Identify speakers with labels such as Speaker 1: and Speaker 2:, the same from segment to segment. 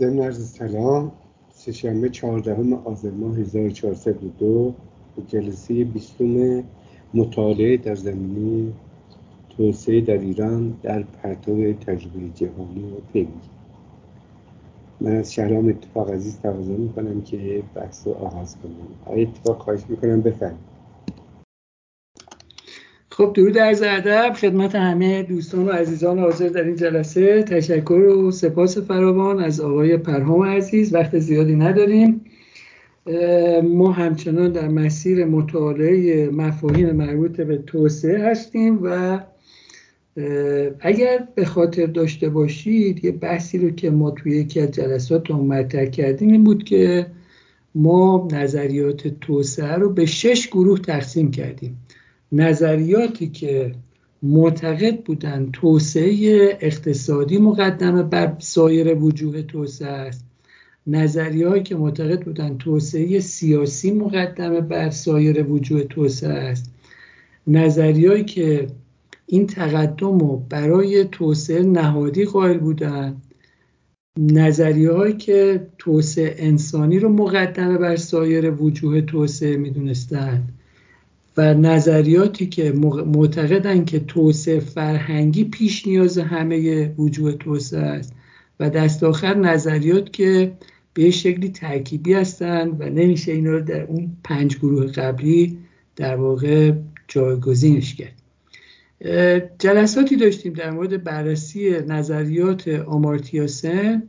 Speaker 1: ضمن عرض سلام. سهشنبه چهاردهم آذر ماه 1402 به جلسه بیستم مطالعه در زمینه توسعه در ایران در پرتو تجربه جهانی و پی من از شهرام اتفاق عزیز تقاضا می‌کنم که بحث رو آغاز کنم. آقای اتفاق خواهش می‌کنم بفرمایید.
Speaker 2: خب درود عرض ادب خدمت همه دوستان و عزیزان حاضر در این جلسه. تشکر و سپاس فراوان از آقای پرهام عزیز. وقت زیادی نداریم. ما همچنان در مسیر مطالعه مفاهیم مربوط به توسعه هستیم و اگر به خاطر داشته باشید یه بحثی رو که ما توی یکی از جلسات مطرح کردیم این بود که ما نظریات توسعه رو به شش گروه تقسیم کردیم. نظریاتی که معتقد بودن توسعه اقتصادی مقدمه بر سایر وجوه توسعه است. نظریهایی که معتقد بودن توسعه سیاسی مقدمه بر سایر وجوه توسعه است. نظریهایی که این تقدم رو برای توسعه نهادی قائل بودن. نظریه که توسعه انسانی رو مقدمه بر سایر وجوه توسعه می‌دونستند و نظریاتی که معتقدن که توسعه فرهنگی پیش نیاز همه وجوه توسعه است. و دست آخر نظریات که به شکلی ترکیبی هستند و نمیشه اینا رو در اون پنج گروه قبلی در واقع جایگزینش کرد. جلساتی داشتیم در مورد بررسی نظریات آمارتیاسن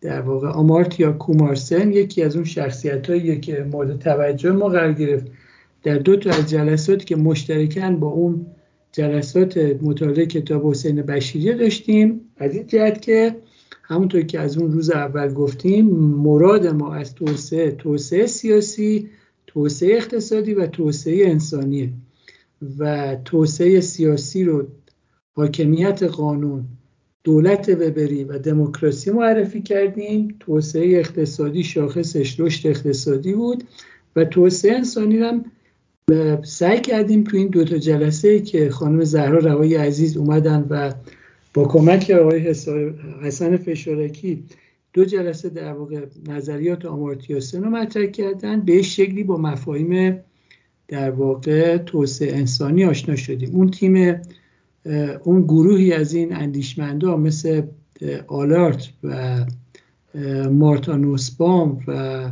Speaker 2: در واقع آمارتیا کومارسن یکی از اون شخصیت هایی که مورد توجه ما قرار گرفت. در دو تا از جلساتی که مشترکن با اون جلسات مطالعه کتاب حسین بشیری داشتیم. از این جهت که همونطور که از اون روز اول گفتیم مراد ما از توسعه توسعه سیاسی توسعه اقتصادی و توسعه انسانیه. و توسعه سیاسی رو حاکمیت قانون دولت وبری و دموکراسی معرفی کردیم. توسعه اقتصادی شاخصش رشد اقتصادی بود و توسعه انسانی هم سعی کردیم تو این دوتا جلسه که خانم زهرا روای عزیز اومدن و با کمک آقای حسن فشارکی دو جلسه در واقع نظریات آمارتیاسن رو مطرح کردن. به شکلی با مفاهیم در واقع توسعه انسانی آشنا شدیم. اون تیم اون گروهی از این اندیشمندا مثل آلارت و مارتا نوسبام و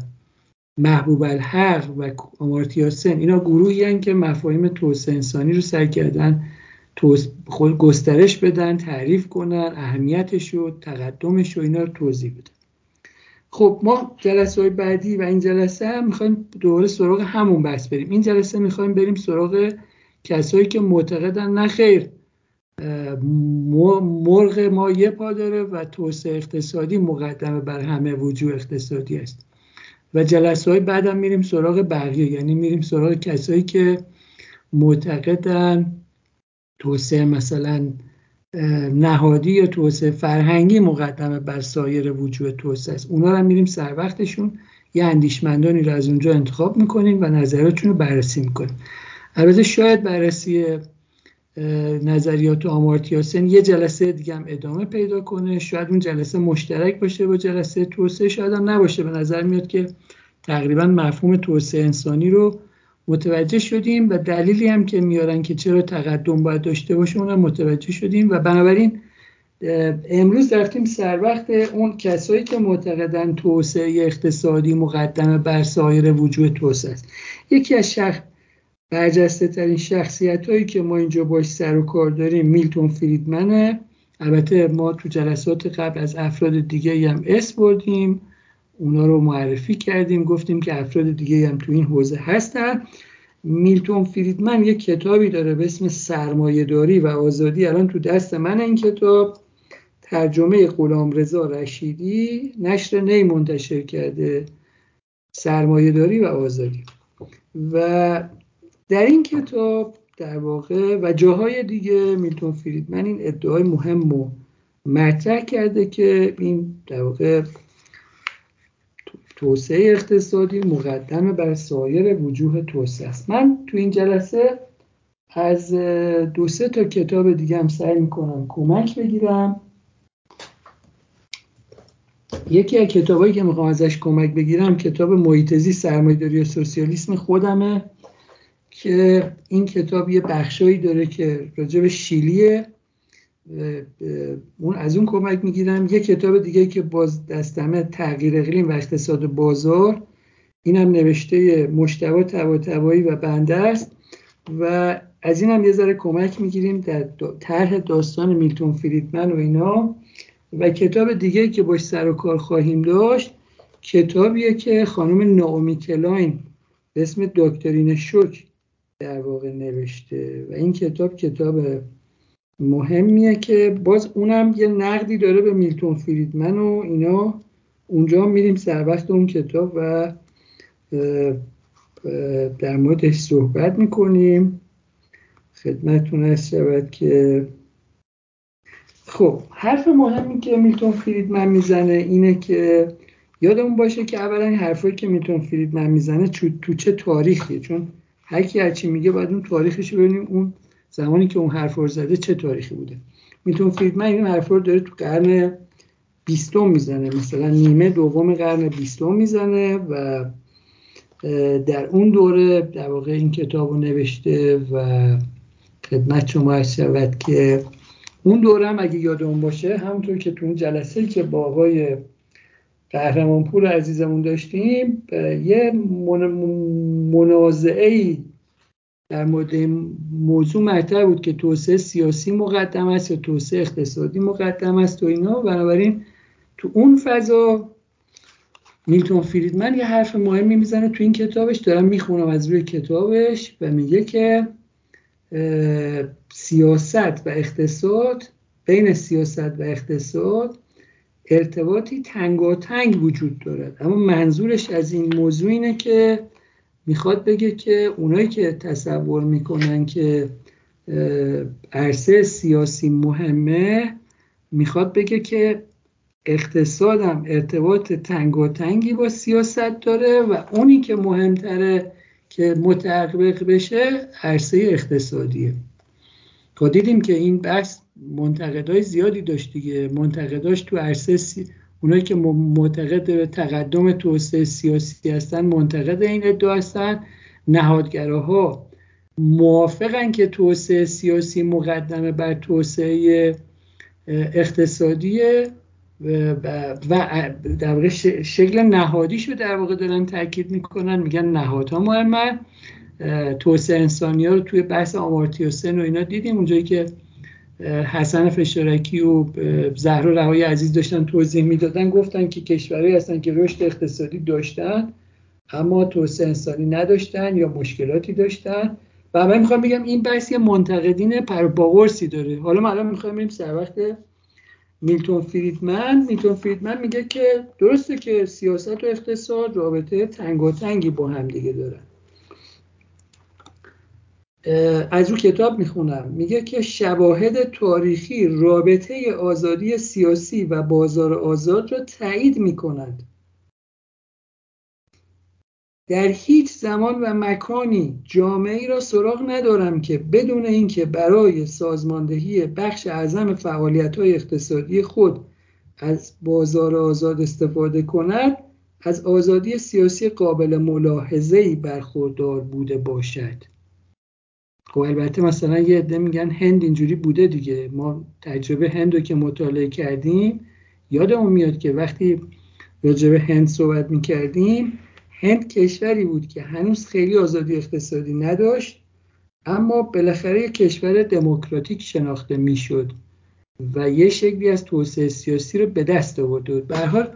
Speaker 2: محبوب الحق و آمارتیاسن اینا گروهی هن که مفاهیم توسعه انسانی رو سعی کردن خود گسترش بدن تعریف کنن اهمیتش و تقدمش و اینا رو توضیح بدن. خب ما جلسه های بعدی و این جلسه هم می‌خوایم دوباره سراغ همون بحث بریم. این جلسه می‌خوایم بریم سراغ کسایی که معتقدن نه خیر مرغ ما یه پا داره و توسعه اقتصادی مقدمه بر همه وجود اقتصادی است. و جلسه های بعدم میریم سراغ بقیه. یعنی میریم سراغ کسایی که معتقدن توسعه مثلا نهادی یا توسعه فرهنگی مقدمه بر سایر وجود توسعه است. اونا رو میریم سر وقتشون. یه اندیشمندانی رو از اونجا انتخاب می‌کنیم و نظراتشون رو بررسی می‌کنیم. البته شاید بررسی نظریات آمارتیاسن یه جلسه دیگه هم ادامه پیدا کنه. شاید اون جلسه مشترک باشه با جلسه توسعه شاید هم نباشه. به نظر میاد که تقریبا مفهوم توسعه انسانی رو متوجه شدیم و دلیلی هم که میارن که چرا تقدم باید داشته باشه اون متوجه شدیم و بنابراین امروز رفتیم سر وقت اون کسایی که معتقدن توسعه اقتصادی مقدمه بر سایر وجود توسعه است. یکی از شخص برجسته ترین شخصیت هایی که ما اینجا باش سر و کار داریم میلتون فریدمنه. البته ما تو جلسات قبل از افراد دیگه هم اس بردیم. اونا رو معرفی کردیم گفتیم که افراد دیگه هم تو این حوزه هستن. میلتون فریدمن یک کتابی داره به اسم سرمایهداری و آزادی. الان تو دست من این کتاب. ترجمه غلام رضا رشیدی. نشر نی منتشر کرده. سرمایهداری و آزادی. و در این کتاب در واقع و جاهای دیگه میلتون فریدمن این ادعای مهم رو مطرح کرده که این در واقع توسعه اقتصادی مقدم بر سایر وجوه توسعه است. من تو این جلسه از دو سه تا کتاب دیگه هم سعی می‌کنم کمک بگیرم. یکی از کتابایی که می‌خوام ازش کمک بگیرم کتاب محیطزی سرمایه‌داری و سوسیالیسم خودمه. که این کتاب یه بخشایی داره که راجع به شیلیه اون از اون کمک می‌گیرم یه کتاب دیگه که باز دستمه تغییر اقلیم و اقتصاد بازار. اینم نوشته مشتبه تبایی و بنده است. و از این هم یه ذره کمک می‌گیریم در طرح داستان میلتون فریدمن و اینا. و کتاب دیگه که باش سر و کار خواهیم داشت کتابیه که خانم ناومی کلاین به اسم دکترین شوک. در واقع نوشته و این کتاب کتاب مهمیه که باز اونم یه نقدی داره به میلتون فریدمن و اینا. اونجا میریم سر وقت اون کتاب و در موردش صحبت می‌کنیم. خدمتتون هست شود که خب حرف مهمی که میلتون فریدمن می‌زنه اینه که یادمون باشه که اولا حرفایی که میلتون فریدمن می‌زنه تو چه تاریخیه؟ چون هر کی هرچی میگه باید اون تاریخش ببینیم. اون زمانی که اون حرف رو زده چه تاریخی بوده. میتون فریدمن این حرف رو داره تو قرن بیستم می‌زنه. مثلا نیمه دوم قرن بیستم می‌زنه و در اون دوره در واقع این کتاب رو نوشته و خدمت شما شود که اون دوره هم اگه یادمون باشه همونطور که تو اون جلسه که با آقای قهرمانپور عزیزمون داشتیم یه منازعه ای در مورد موضوع مطرح بود که توسعه سیاسی مقدم است یا توسعه اقتصادی مقدم است و اینا. بنابراین تو اون فضا میلتون فریدمن یه حرف مهمی می‌زنه تو این کتابش. دارم می‌خونم از روی کتابش و میگه که سیاست و اقتصاد بین سیاست و اقتصاد ارتباطی تنگ وجود دارد. اما منظورش از این موضوع اینه که می‌خواد بگه که اونایی که تصور می‌کنن که عرصه سیاسی مهمه می‌خواد بگه که اقتصادم ارتباط تنگی با سیاست داره و اونی که مهمتره که متحقق بشه عرصه اقتصادیه. تا دیدیم که این بحث منتقدای زیادی داشت دیگه. منتقداش تو عرصه سی... اونایی که معتقد به تقدم توسعه سیاسی هستن منتقد این ادعا هستن. نهادگراها موافقن که توسعه سیاسی مقدمه بر توسعه اقتصادیه و, در واقع شکل نهادیش رو در واقع دارن تاکید می‌کنن. میگن نهادها مهمن. توسعه انسانی ها رو توی بحث آمارتیا سن و اینا دیدیم. اونجایی که حسن فشارکی و زهرا رهایی عزیز داشتن توضیح می‌دادن گفتن که کشورهایی هستن که رشد اقتصادی داشتن اما توسعه انسانی نداشتن یا مشکلاتی داشتن. و من می‌خوام بگم این بحث یه منتقدین پرباورسی داره. حالا ما الان می‌خوایم بریم سر وقت میلتون فریدمن. میلتون فریدمن میگه که درسته که سیاست و اقتصاد رابطه تنگاتنگی با هم دیگه دارن. از رو کتاب می‌خونم. میگه که شواهد تاریخی رابطه آزادی سیاسی و بازار آزاد را تایید می‌کنند. در هیچ زمان و مکانی جامعه را سراغ ندارم که بدون اینکه برای سازماندهی بخش اعظم فعالیت های اقتصادی خود از بازار آزاد استفاده کند از آزادی سیاسی قابل ملاحظه‌ای برخوردار بوده باشد. خب البته مثلا یه عده میگن هند اینجوری بوده دیگه. ما تجربه هند رو که مطالعه کردیم یادمون میاد که وقتی راجع هند صحبت می‌کردیم هند کشوری بود که هنوز خیلی آزادی اقتصادی نداشت اما بالاخره کشور دموکراتیک شناخته می‌شد و یه شکلی از توسعه سیاسی رو به دست آورده بود. به حال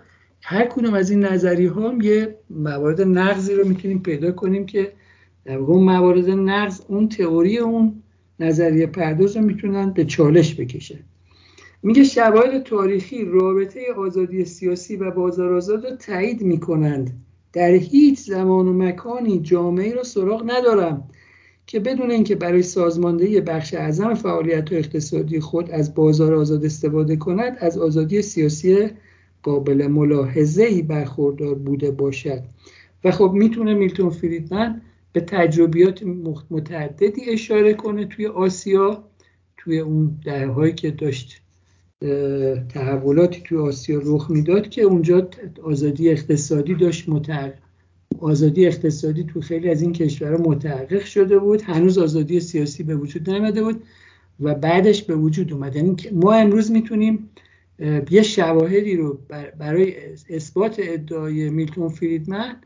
Speaker 2: هر کدوم از این نظری ها یه موارد نقضی رو می‌تونیم پیدا کنیم که در اون موارد نقض اون تئوری اون نظریه پرداز رو می‌تونن به چالش بکشه میگه شواهد تاریخی رابطه آزادی سیاسی و بازار آزاد رو تایید می‌کنند. در هیچ زمان و مکانی جامعه را سراغ ندارم که بدون اینکه برای سازماندهی بخش اعظم فعالیت و اقتصادی خود از بازار آزاد استفاده کند از آزادی سیاسی قابل ملاحظه ای برخوردار بوده باشد. و خب می‌تونه میلتون فریدمن به تجربیات متعددی اشاره کنه توی آسیا توی اون دههایی که داشت تحولاتی تو آسیا رخ می‌داد که اونجا آزادی اقتصادی داشت متحقق آزادی اقتصادی تو خیلی از این کشورها متحقق شده بود. هنوز آزادی سیاسی به وجود نیامده بود و بعدش به وجود اومد. یعنی ما امروز می‌تونیم یه شواهدی رو برای اثبات ادعای میلتون فریدمن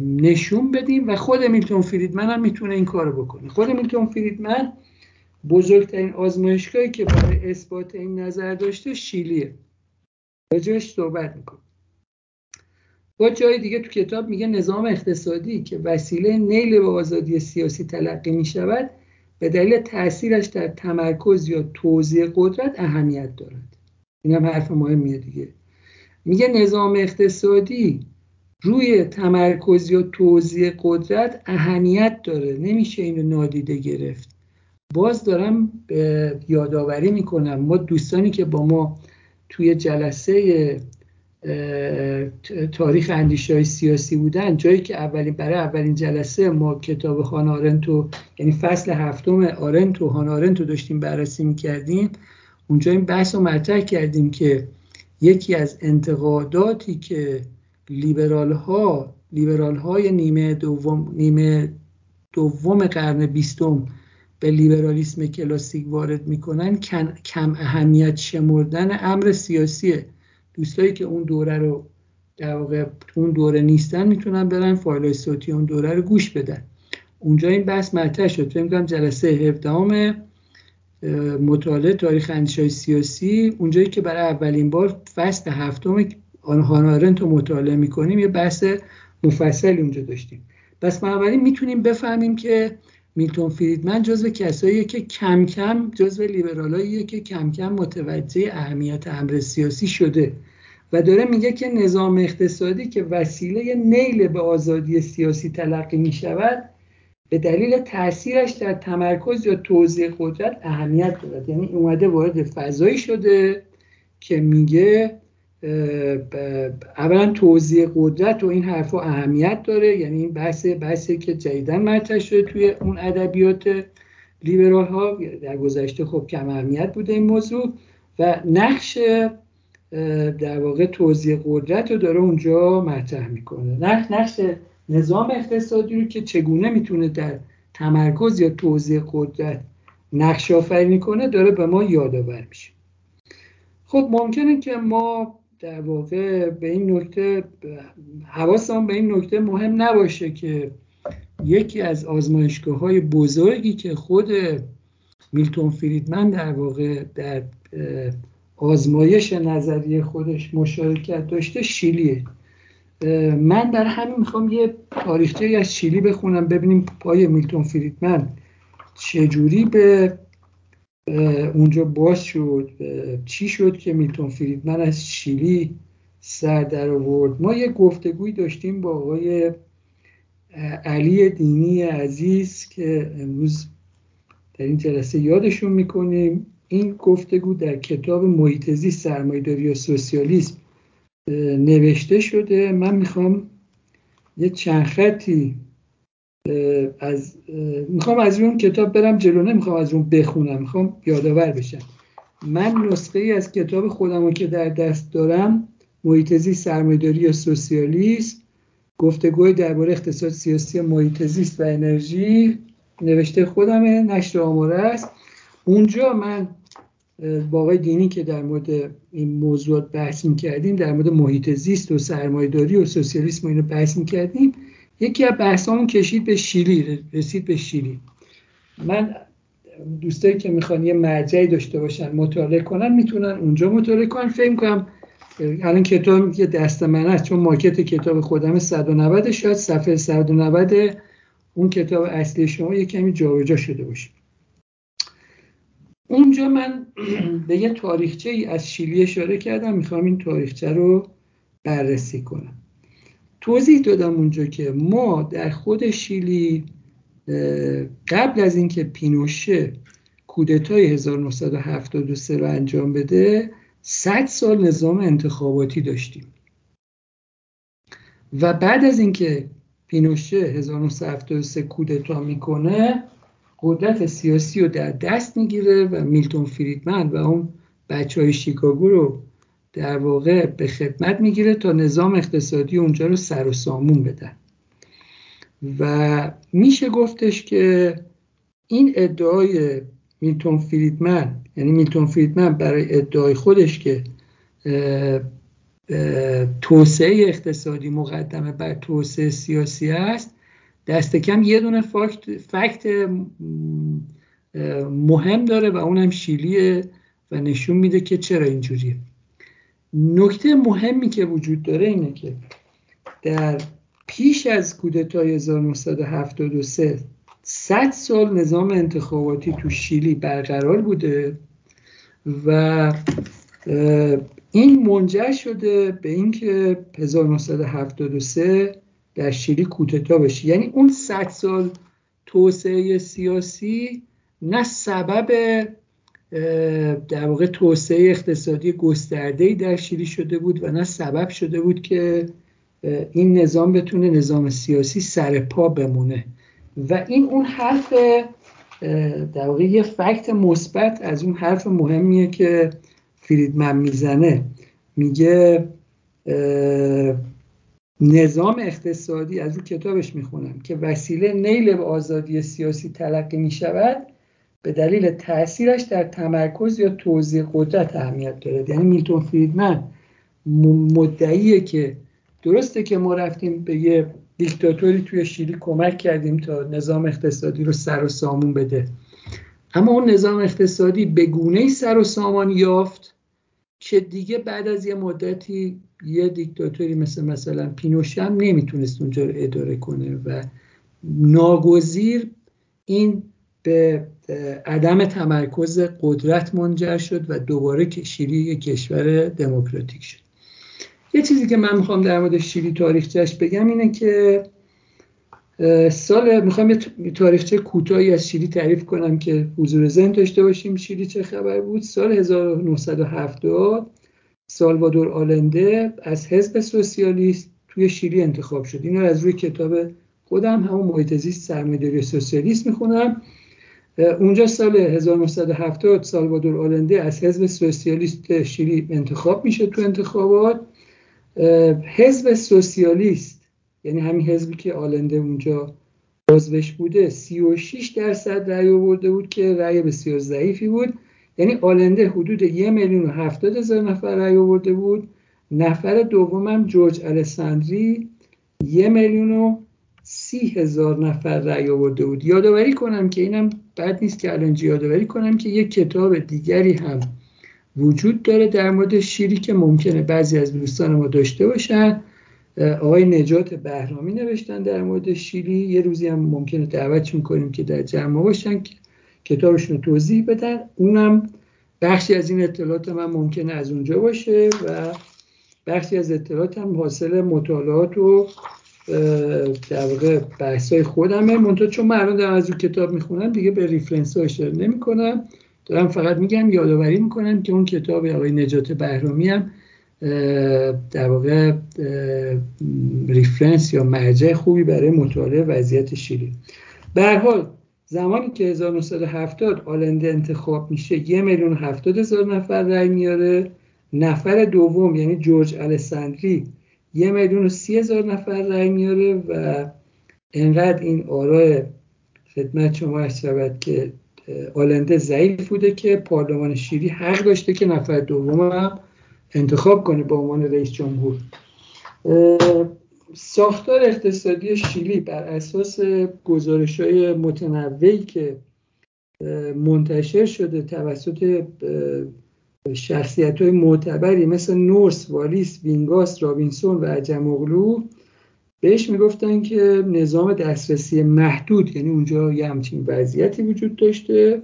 Speaker 2: نشون بدیم و خود میلتون فریدمن هم می‌تونه این کار بکنه. خود میلتون فریدمن بزرگترین آزمایشگاهی که برای اثبات این نظر داشته شیلیه. راجعش صحبت می‌کنه با جای دیگه تو کتاب میگه نظام اقتصادی که وسیله نیل به آزادی سیاسی تلقی می‌شود به دلیل تاثیرش در تمرکز یا توزیع قدرت اهمیت دارد. این هم حرف مهمیه دیگه. میگه نظام اقتصادی روی تمرکز یا توزیع قدرت اهمیت داره. نمیشه اینو نادیده گرفت. باز دارم یادآوری می‌کنم. ما دوستانی که با ما توی جلسه تاریخ اندیشه های سیاسی بودن جایی که اولین برای اولین جلسه ما کتاب خان آرنتو یعنی فصل هفتم آرنتو هان آرنتو داشتیم بررسی می‌کردیم. اونجا این بحث رو مطرح کردیم که یکی از انتقاداتی که لیبرال ها لیبرال های نیمه دوم نیمه دوم قرن بیستم به لیبرالیسم کلاسیک وارد می‌کنن کم اهمیت شمردن امر سیاسیه. دوستایی که اون دوره رو در واقع اون دوره نیستن می‌تونن برن فایل صوتی اون دوره رو گوش بدن. اونجا این بحث مطرح شد. فکر کنم جلسه 17 مطالعه تاریخ اندیشه سیاسی اونجایی که برای اولین بار فصل هفتم آنهانارنت رو مطالعه می‌کنیم یه بحث مفصلی اونجا داشتیم. پس بنابراین می‌تونیم بفهمیم که میلتون فریدمن جزو کساییه که کم کم جزو لیبرالاییه که کم کم متوجه اهمیت امر سیاسی شده. و داره میگه که نظام اقتصادی که وسیله نیل به آزادی سیاسی تلقی می شود به دلیل تاثیرش در تمرکز یا توزیع قدرت اهمیت دارد. یعنی اومده وارد فضایی شده که میگه اولا توضیح قدرت و این حرفا اهمیت داره. یعنی این بحث بحثی که جدیدن مطرح شده توی اون ادبیات لیبرال ها در گذشته خب کم اهمیت بوده این موضوع. و نقش در واقع توضیح قدرت رو داره اونجا مطرح می‌کنه. نقش نظام اقتصادی رو که چگونه می‌تونه در تمرکز یا توضیح قدرت نقش آفرینی کنه داره به ما یادآور میشه. خب ممکنه که ما در واقع به این نکته حواسمون به این نکته مهم نباشه که یکی از آزمایشگاه های بزرگی که خود میلتون فریدمن در واقع در آزمایش نظری خودش مشارکت داشته شیلیه. من در همین می‌خوام یه تاریخچه از شیلی بخونم ببینیم پای میلتون فریدمن چجوری به اونجا باز شد. چی شد که میلتون فریدمن از شیلی سر در آورد؟ ما یه گفتگوی داشتیم با آقای علی دینی عزیز که امروز در این جلسه یادشون می‌کنیم. این گفتگو در کتاب محیط سرمایداری و سوسیالیسم نوشته شده. من می‌خوام یه چند خطی از می‌خوام از اون کتاب برم جلو نمی‌خوام از اون بخونم می‌خوام یادآور بشم. من نسخه ای از کتاب خودم که در دست دارم محیط سرمایداری یا سوسیالیسم گفتگوی درباره اقتصاد سیاسی محیط و انرژی نوشته خودمه نشر آماره است. اونجا من با آقای دینی که در مورد این موضوعات بحث کردیم در مورد محیط زیست و سرمایداری و سوسیالیسم اینو بحث کردیم یکی از بحثامون کشید به شیلی رسید به شیلی. من دوستایی که می‌خوان یه مرجعی داشته باشن مطالعه کنن می‌تونن اونجا مطالعه کنن. فکر کنم الان کتاب که دست من هست چون ماکت کتاب خودم 190 شاید صفحه 190 اون کتاب اصلی شما یه کمی جابجا شده باشه. اونجا من به یه تاریخچه ای از شیلی اشاره کردم می‌خوام این تاریخچه رو بررسی کنم. توضیح دادم اونجا که ما در خود شیلی قبل از اینکه پینوشه کودتای 1973 رو انجام بده 100 سال نظام انتخاباتی داشتیم. و بعد از اینکه پینوشه 1973 کودتا می‌کنه قدرت سیاسی رو در دست می‌گیره و میلتون فریدمن و اون بچه های شیکاگو رو در واقع به خدمت می‌گیره تا نظام اقتصادی اونجا رو سر و سامون بدن و میشه گفتش که این ادعای میلتون فریدمن یعنی میلتون فریدمن برای ادعای خودش که توسعه اقتصادی مقدمه بر توسعه سیاسی است دست کم یه دونه فکت, فکت مهم داره و اونم شیلیه و نشون میده که چرا اینجوریه. نکته مهمی که وجود داره اینه که در پیش از کودتای 1973 صد سال نظام انتخاباتی تو شیلی برقرار بوده و این منجر شده به اینکه 1973 در شیلی کودتا بشه. یعنی اون 100 سال توسعه سیاسی نه سبب در واقع توسعه اقتصادی گسترده در شیلی شده بود و نه سبب شده بود که این نظام بتونه نظام سیاسی سر پا بمونه. و این اون حرف در واقع یه فکت مثبت از اون حرف مهمیه که فریدمن می‌زنه. میگه نظام اقتصادی از او کتابش می‌خونم که وسیله نیل به آزادی سیاسی تلقی می‌شود به دلیل تاثیرش در تمرکز یا توزیع قدرت اهمیت دارد. یعنی میلتون فریدمن مدعیه که درسته که ما رفتیم به یه دیکتاتوری توی شیلی کمک کردیم تا نظام اقتصادی رو سر و سامون بده. اما اون نظام اقتصادی به گونه سر و سامان یافت که دیگه بعد از یه مدتی یه دیکتاتوری مثل مثلا پینوشه هم نمی‌تونست اونجا رو اداره کنه و ناگزیر این به عدم تمرکز قدرت منجر شد و دوباره شیلی یک کشور دموکراتیک شد. یه چیزی که من می‌خوام در مورد شیلی تاریخچهش بگم اینه که سال می‌خوام یه تاریخچه کوتاهی از شیلی تعریف کنم که حضور ذهن داشته باشیم. شیلی چه خبر بود؟ سال 1970 سالوادور آلنده از حزب سوسیالیست توی شیلی انتخاب شد. اینو از روی کتاب خودم همون محیط زیست سرمایه‌داری سوسیالیست می‌خونم. اونجا سال 1970 سالوادور آلنده از حزب سوسیالیست شیلی انتخاب میشه تو انتخابات. حزب سوسیالیست یعنی همین حزبی که آلنده اونجا بازوش بوده 36 درصد رأی آورده بود که رأی بسیار ضعیفی بود. یعنی آلنده حدود یه میلیون و هفتاد هزار نفر رأی آورده بود. نفر دومم جورج الساندری یه میلیون و سی هزار نفر رأی آورده بود. یادآوری کنم که اینم بد نیست که الان یادآوری کنم که یک کتاب دیگری هم وجود داره در مورد شیری که ممکنه بعضی از دوستان ما داشته باشن. آقای نجات بهرامی نوشتن در مورد شیری. یه روزی هم ممکنه دعوت می‌کنیم که در جمع باشن که کتابشون رو توضیح بدن. اونم بخشی از این اطلاعات من ممکنه از اونجا باشه و بخشی از اطلاعات هم حاصل مطالعات و در واقع بحثای خودمه. منتها چون من الان دارم از اون کتاب می‌خونم دیگه به reference ها اشاره نمی کنم دارم فقط میگم یادآوری می‌کنم که اون کتاب آقای نجات بهرامی هم در واقع reference یا مرجع خوبی برای مطالعه وضعیت شیلی به حال زمانی که 1970 آلنده انتخاب میشه یه میلیون هفتاد هزار نفر رای میاره. نفر دوم یعنی جورج السندری یه میلیون و سی هزار نفر رای میاره و انقدر این آرای خدمت شما شود که آلنده ضعیف بوده که پارلمان شیری حق داشته که نفر دوم هم انتخاب کنه به عنوان رئیس جمهور. ساختار اقتصادی شیلی بر اساس گزارش های متنوعی که منتشر شده توسط شخصیت های معتبری مثل نورس، والیس، وینگاس، رابینسون و عجم بهش می‌گفتن که نظام دسترسی محدود یعنی اونجا یه همچین وضعیتی وجود داشته.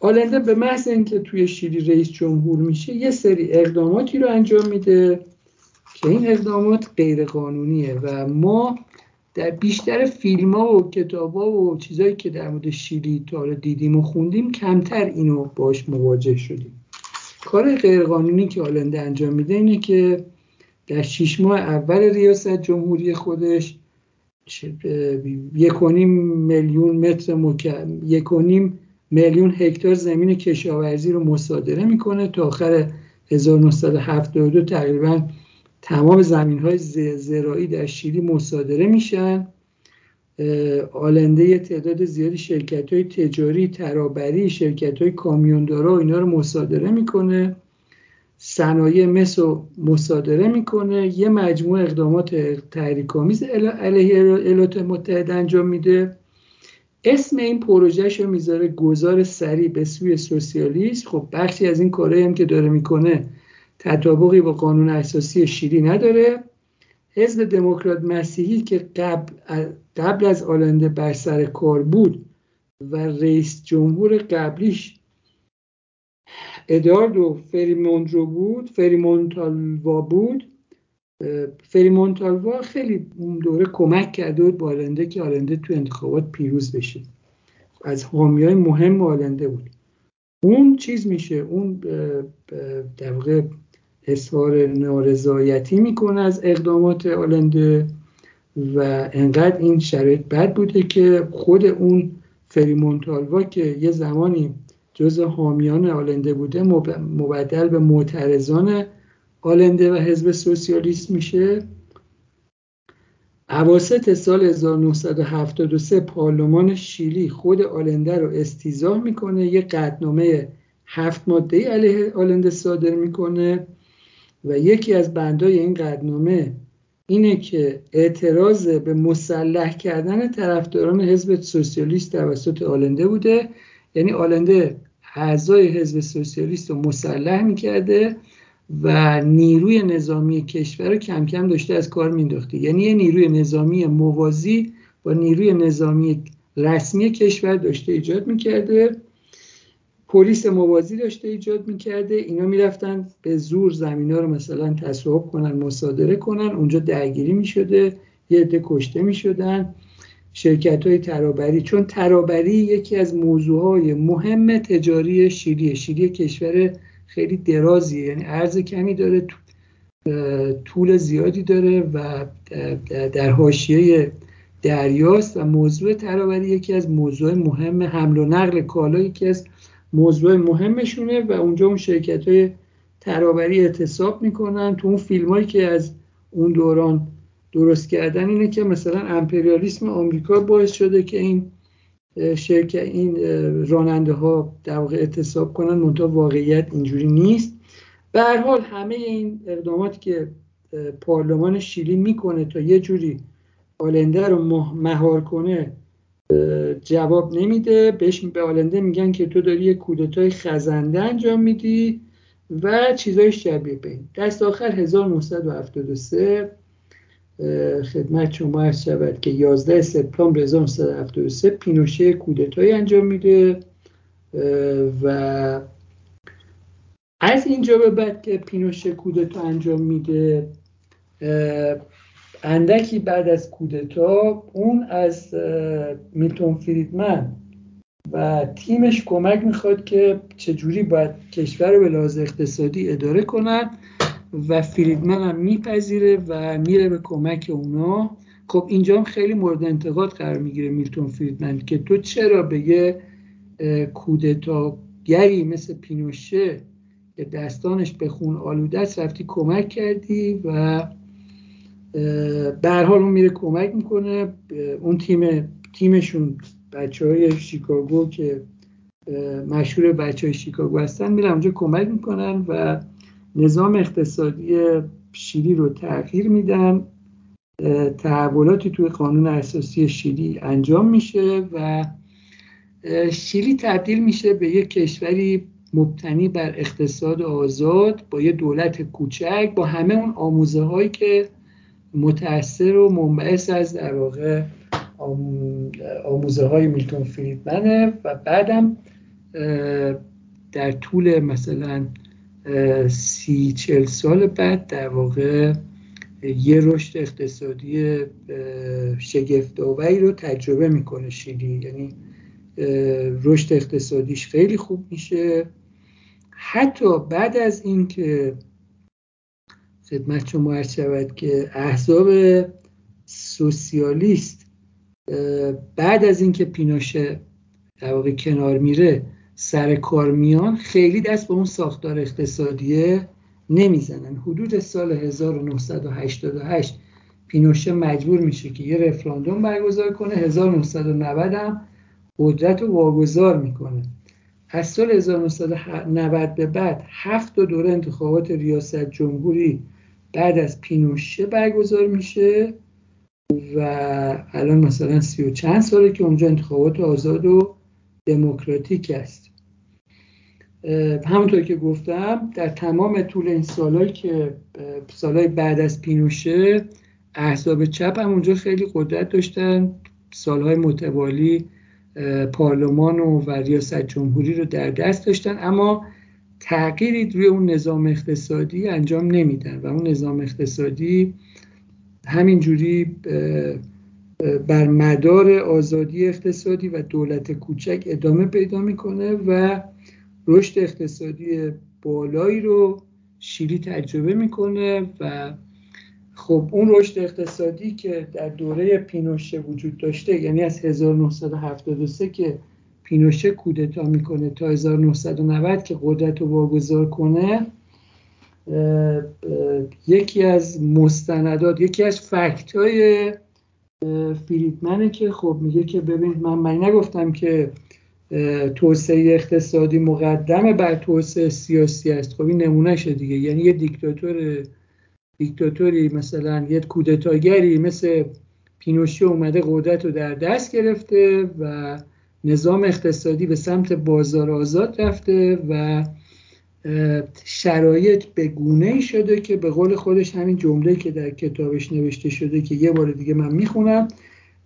Speaker 2: آلنده به محض اینکه توی شیلی رئیس جمهور میشه یه سری اقداماتی رو انجام میده که این اقدامات غیر قانونیه و ما در بیشتر فیلم ها و کتاب ها و چیزایی که در مورد شیلی تا دیدیم و خوندیم کمتر اینو باش مواجه شدیم. کار غیرقانونی که آلنده انجام میده اینه که در شیش ماه اول ریاست جمهوری خودش یک میلیون متر مکعب یک میلیون هکتار زمین کشاورزی رو مصادره می‌کنه تا آخر 1972 تقریبا تمام زمین های زراعی در شیلی مصادره میشن. آلنده تعداد زیادی شرکت های تجاری ترابری شرکت های کامیوندارا و اینا رو مصادره می‌کنه. صنایع مس رو مصادره می‌کنه. یه مجموعه اقدامات تحریک‌آمیز علیه ایالات متحده انجام میده. اسم این پروژهش رو می‌ذاره گذار سریع به سوی سوسیالیسم خب بخشی از این کارهایی هم که داره می‌کنه تطابقی با قانون اساسی شیلی نداره. حزب دموکرات مسیحی که قبل, قبل از آلنده بر سر کار بود و رئیس جمهور قبلیش اداردو فریموندرو بود فریمونتالوا بود فریمونتالوا خیلی اون دوره کمک کرده بود با آلنده که آلنده تو انتخابات پیروز بشه. از حامی های مهم آلنده بود. اون چیز میشه اون در واقع اظهار نارضایتی می‌کنه از اقدامات آلنده و انقدر این شرایط بد بوده که خود اون فریمونتالوا که یه زمانی جز حامیان آلنده بوده مبدل به معترضان آلنده و حزب سوسیالیست میشه. عواسط سال 1973 پارلمان شیلی خود آلنده رو استیزاه می‌کنه. یه قدنامه هفت ماده علیه آلنده صادر می‌کنه. و یکی از بندای این قدنامه اینه که اعتراض به مسلح کردن طرفداران حزب سوسیالیست توسط آلنده بوده. یعنی آلنده اعضای حزب سوسیالیست رو مسلح می‌کرده و نیروی نظامی کشور رو کم کم داشته از کار مینداخته یعنی یه نیروی نظامی موازی با نیروی نظامی رسمی کشور داشته ایجاد می‌کرده. پلیس موازی داشته ایجاد می‌کرده. اینا می‌رفتن به زور زمین ها رو مثلا تصاحب کنن مصادره کنن. اونجا درگیری می‌شده یه عده کشته می‌شدن. شرکت های ترابری. چون ترابری یکی از موضوع های مهم تجاری شیلیه شیلی کشور خیلی درازیه. یعنی عرض کمی داره طول زیادی داره و در حاشیه دریاست و موضوع ترابری یکی از موضوع مهم حمل و نقل کالا یکی از موضوع مهمشونه و اونجا اون شرکت های ترابری اعتصاب می‌کنن. تو اون فیلم هایی که از اون دوران درست کردن اینه که مثلا امپریالیسم آمریکا باعث شده که این شرکت این راننده ها در واقع اعتصاب کنن. منتها واقعیت اینجوری نیست. به هر حال همه این اقداماتی که پارلمان شیلی می‌کنه تا یه جوری آلنده رو مهار کنه جواب نمیده. بهش به آلنده میگن که تو داری یه کودتای خزنده انجام میدی و چیزای شبیه به این. دست آخر 1973 خدمت شما عرض شود که 11 سپتامبر 1973 پینوشه کودتایی انجام میده. و از اینجا به بعد که پینوشه کودتا انجام میده اندکی بعد از کودتا اون از میلتون فریدمن. و تیمش کمک می‌خواد که چجوری باید کشور رو به لحاظ اقتصادی اداره کنن و فریدمن هم میپذیره و میره به کمک اونا. خب اینجا هم خیلی مورد انتقاد قرار می‌گیره میلتون فریدمن که تو چرا به یه کودتاگری مثل پینوشه که دستانش به خون آلوده است رفتی کمک کردی و به حال اون میره کمک می‌کنه. اون تیم تیمشون بچه های شیکاگو که مشهور بچه های شیکاگو هستن میرن اونجا کمک می‌کنن و نظام اقتصادی شیلی رو تغییر میدن. تحولاتی توی قانون اساسی شیلی انجام میشه و شیلی تبدیل میشه به یک کشوری مبتنی بر اقتصاد آزاد با یه دولت کوچک با همه اون آموزه هایی که متأثر و منبعث از در واقع آموزه های میلتون فریدمنه و بعدم در طول مثلا سی چل سال بعد در واقع یه رشد اقتصادی شگفت رو تجربه می‌کنه شیلی یعنی رشد اقتصادیش خیلی خوب میشه. حتی بعد از اینکه خدمت شما عرض شود که احزاب سوسیالیست بعد از اینکه پینوشه در واقع کنار میره سر کار میان خیلی دست به اون ساختار اقتصادیه نمی‌زنن. حدود سال 1988 پینوشه مجبور میشه که یه رفراندوم برگزار کنه 1990 هم قدرت رو واگذار می‌کنه. از سال 1990 به بعد هفت دوره انتخابات ریاست جمهوری بعد از پینوشه برگزار میشه و الان مثلا سی و چند ساله که اونجا انتخابات آزاد و دموکراتیک است. همونطور که گفتم در تمام طول این سالهایی که سالهای بعد از پینوشه احزاب چپ هم اونجا خیلی قدرت داشتن. سالهای متوالی پارلمان و, و ریاست جمهوری رو در دست داشتن. اما تغییری روی اون نظام اقتصادی انجام نمیدن و اون نظام اقتصادی همینجوری بر مدار آزادی اقتصادی و دولت کوچک ادامه پیدا می‌کنه و رشد اقتصادی بالایی رو شیلی تجربه می‌کنه و خب اون رشد اقتصادی که در دوره پینوشه وجود داشته یعنی از 1973 که پینوشه کودتا می‌کنه تا 1990 که قدرت رو واگذار کنه یکی از مستندات یکی از فکت های فریدمنه که خب میگه که ببینید من من نگفتم که توسعه اقتصادی مقدم بر توسعه سیاسی است. خب این نمونهشه دیگه. یعنی یه دیکتاتور دیکتاتوری مثلا یه کودتاگری مثل پینوشه اومده قدرت رو در دست گرفته و نظام اقتصادی به سمت بازار آزاد رفته و شرایط به گونه ای شده که به قول خودش همین جمله که در کتابش نوشته شده که یه بار دیگه من می‌خونم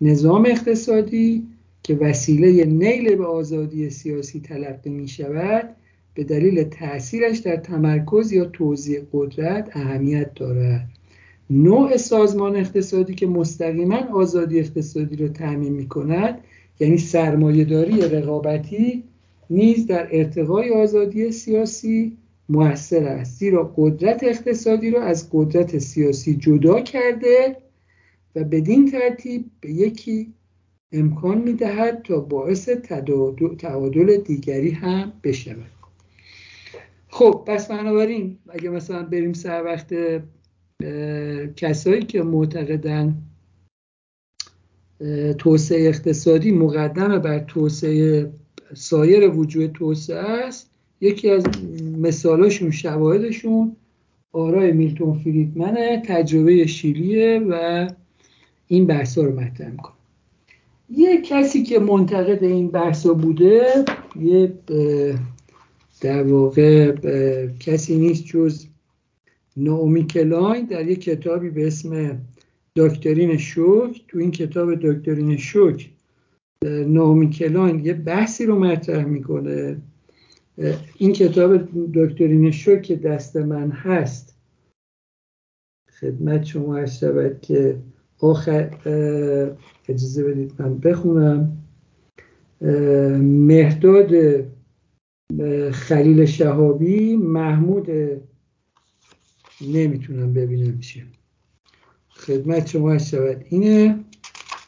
Speaker 2: نظام اقتصادی که وسیله نیل به آزادی سیاسی تلقی می شود به دلیل تاثیرش در تمرکز یا توزیع قدرت اهمیت دارد. نوع سازمان اقتصادی که مستقیما آزادی اقتصادی را تعمین می کند یعنی سرمایهداری رقابتی نیز در ارتقای آزادی سیاسی موثر است. زیرا قدرت اقتصادی را از قدرت سیاسی جدا کرده و بدین ترتیب به یکی امکان می‌دهد تا باعث تعادل دیگری هم بشود. خب پس بنابراین اگه مثلا بریم سر وقت کسایی که معتقدن توسعه اقتصادی مقدم بر توسعه سایر وجود توسعه است. یکی از مثالاشون شواهدشون آرای میلتون فریدمنه تجربه شیلیه و این بحثا رو مطرح می‌کنه. یه کسی که منتقد این بحثا بوده یه در واقع کسی نیست جز ناومی کلاین در یک کتابی به اسم دکترین شوک تو این کتاب دکترین شوک ناومی کلاین یه بحثی رو مطرح می‌کنه. این کتاب دکترین شوک دست من هست خدمت شما هست شود که آخر اجازه بدید من بخونم. مهداد خلیل شهابی محمود نمی‌تونم ببینم چیه. خدمت شما شود اینه؟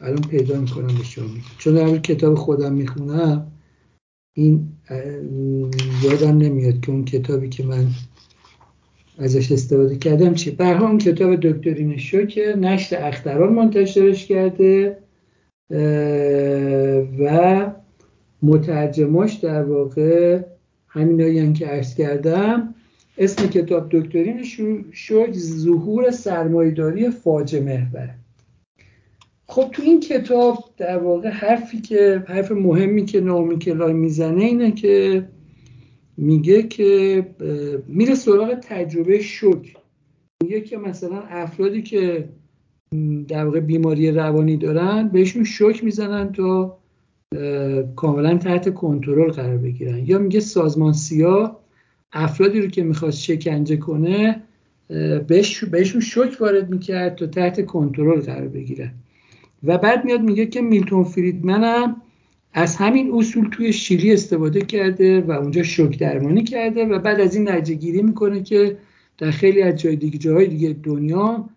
Speaker 2: الان پیدا می‌کنم به شما. چون در کتاب خودم می‌خونم این یادم نمیاد که اون کتابی که من ازش استفاده کردم چی برها اون کتاب دکترین شو که نشر اختران منتشرش کرده و مترجماش در واقع همین که عرض کردم. اسم کتاب دکترین شد ظهور سرمایداری فاجعه محور. خب تو این کتاب در واقع حرفی که حرف مهمی که نامی کلای می‌زنه اینه که میگه که میره سراغ تجربه شوک میگه که مثلا افرادی که در واقع بیماری روانی دارن بهشون شوک می‌زنن تا کاملا تحت کنترل قرار بگیرن. یا میگه سازمان سیاه افرادی رو که می‌خواست شکنجه کنه بهشون شوک وارد می‌کرد تا تحت کنترل قرار بگیرن. و بعد میاد میگه که میلتون فریدمن هم از همین اصول توی شیلی استفاده کرده و اونجا شوک درمانی کرده و بعد از این نتیجه گیری می‌کنه که در خیلی از جای دیگه جاهای دیگه دنیا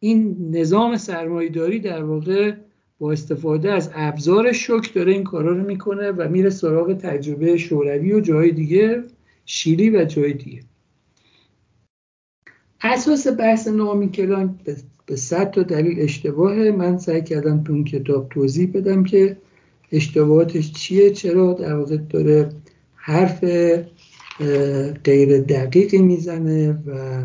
Speaker 2: این نظام سرمایهداری در واقع با استفاده از ابزار شوک داره این کارا رو می‌کنه و میره سراغ تجربه شوروی و جای دیگه. شیلی و جای دیگه. اساس بحث نامی کلان به صد تا دلیل اشتباهه. من سعی کردم تو اون کتاب توضیح بدم که اشتباهاتش چیه چرا در واقع داره حرف غیر دقیقی می‌زنه و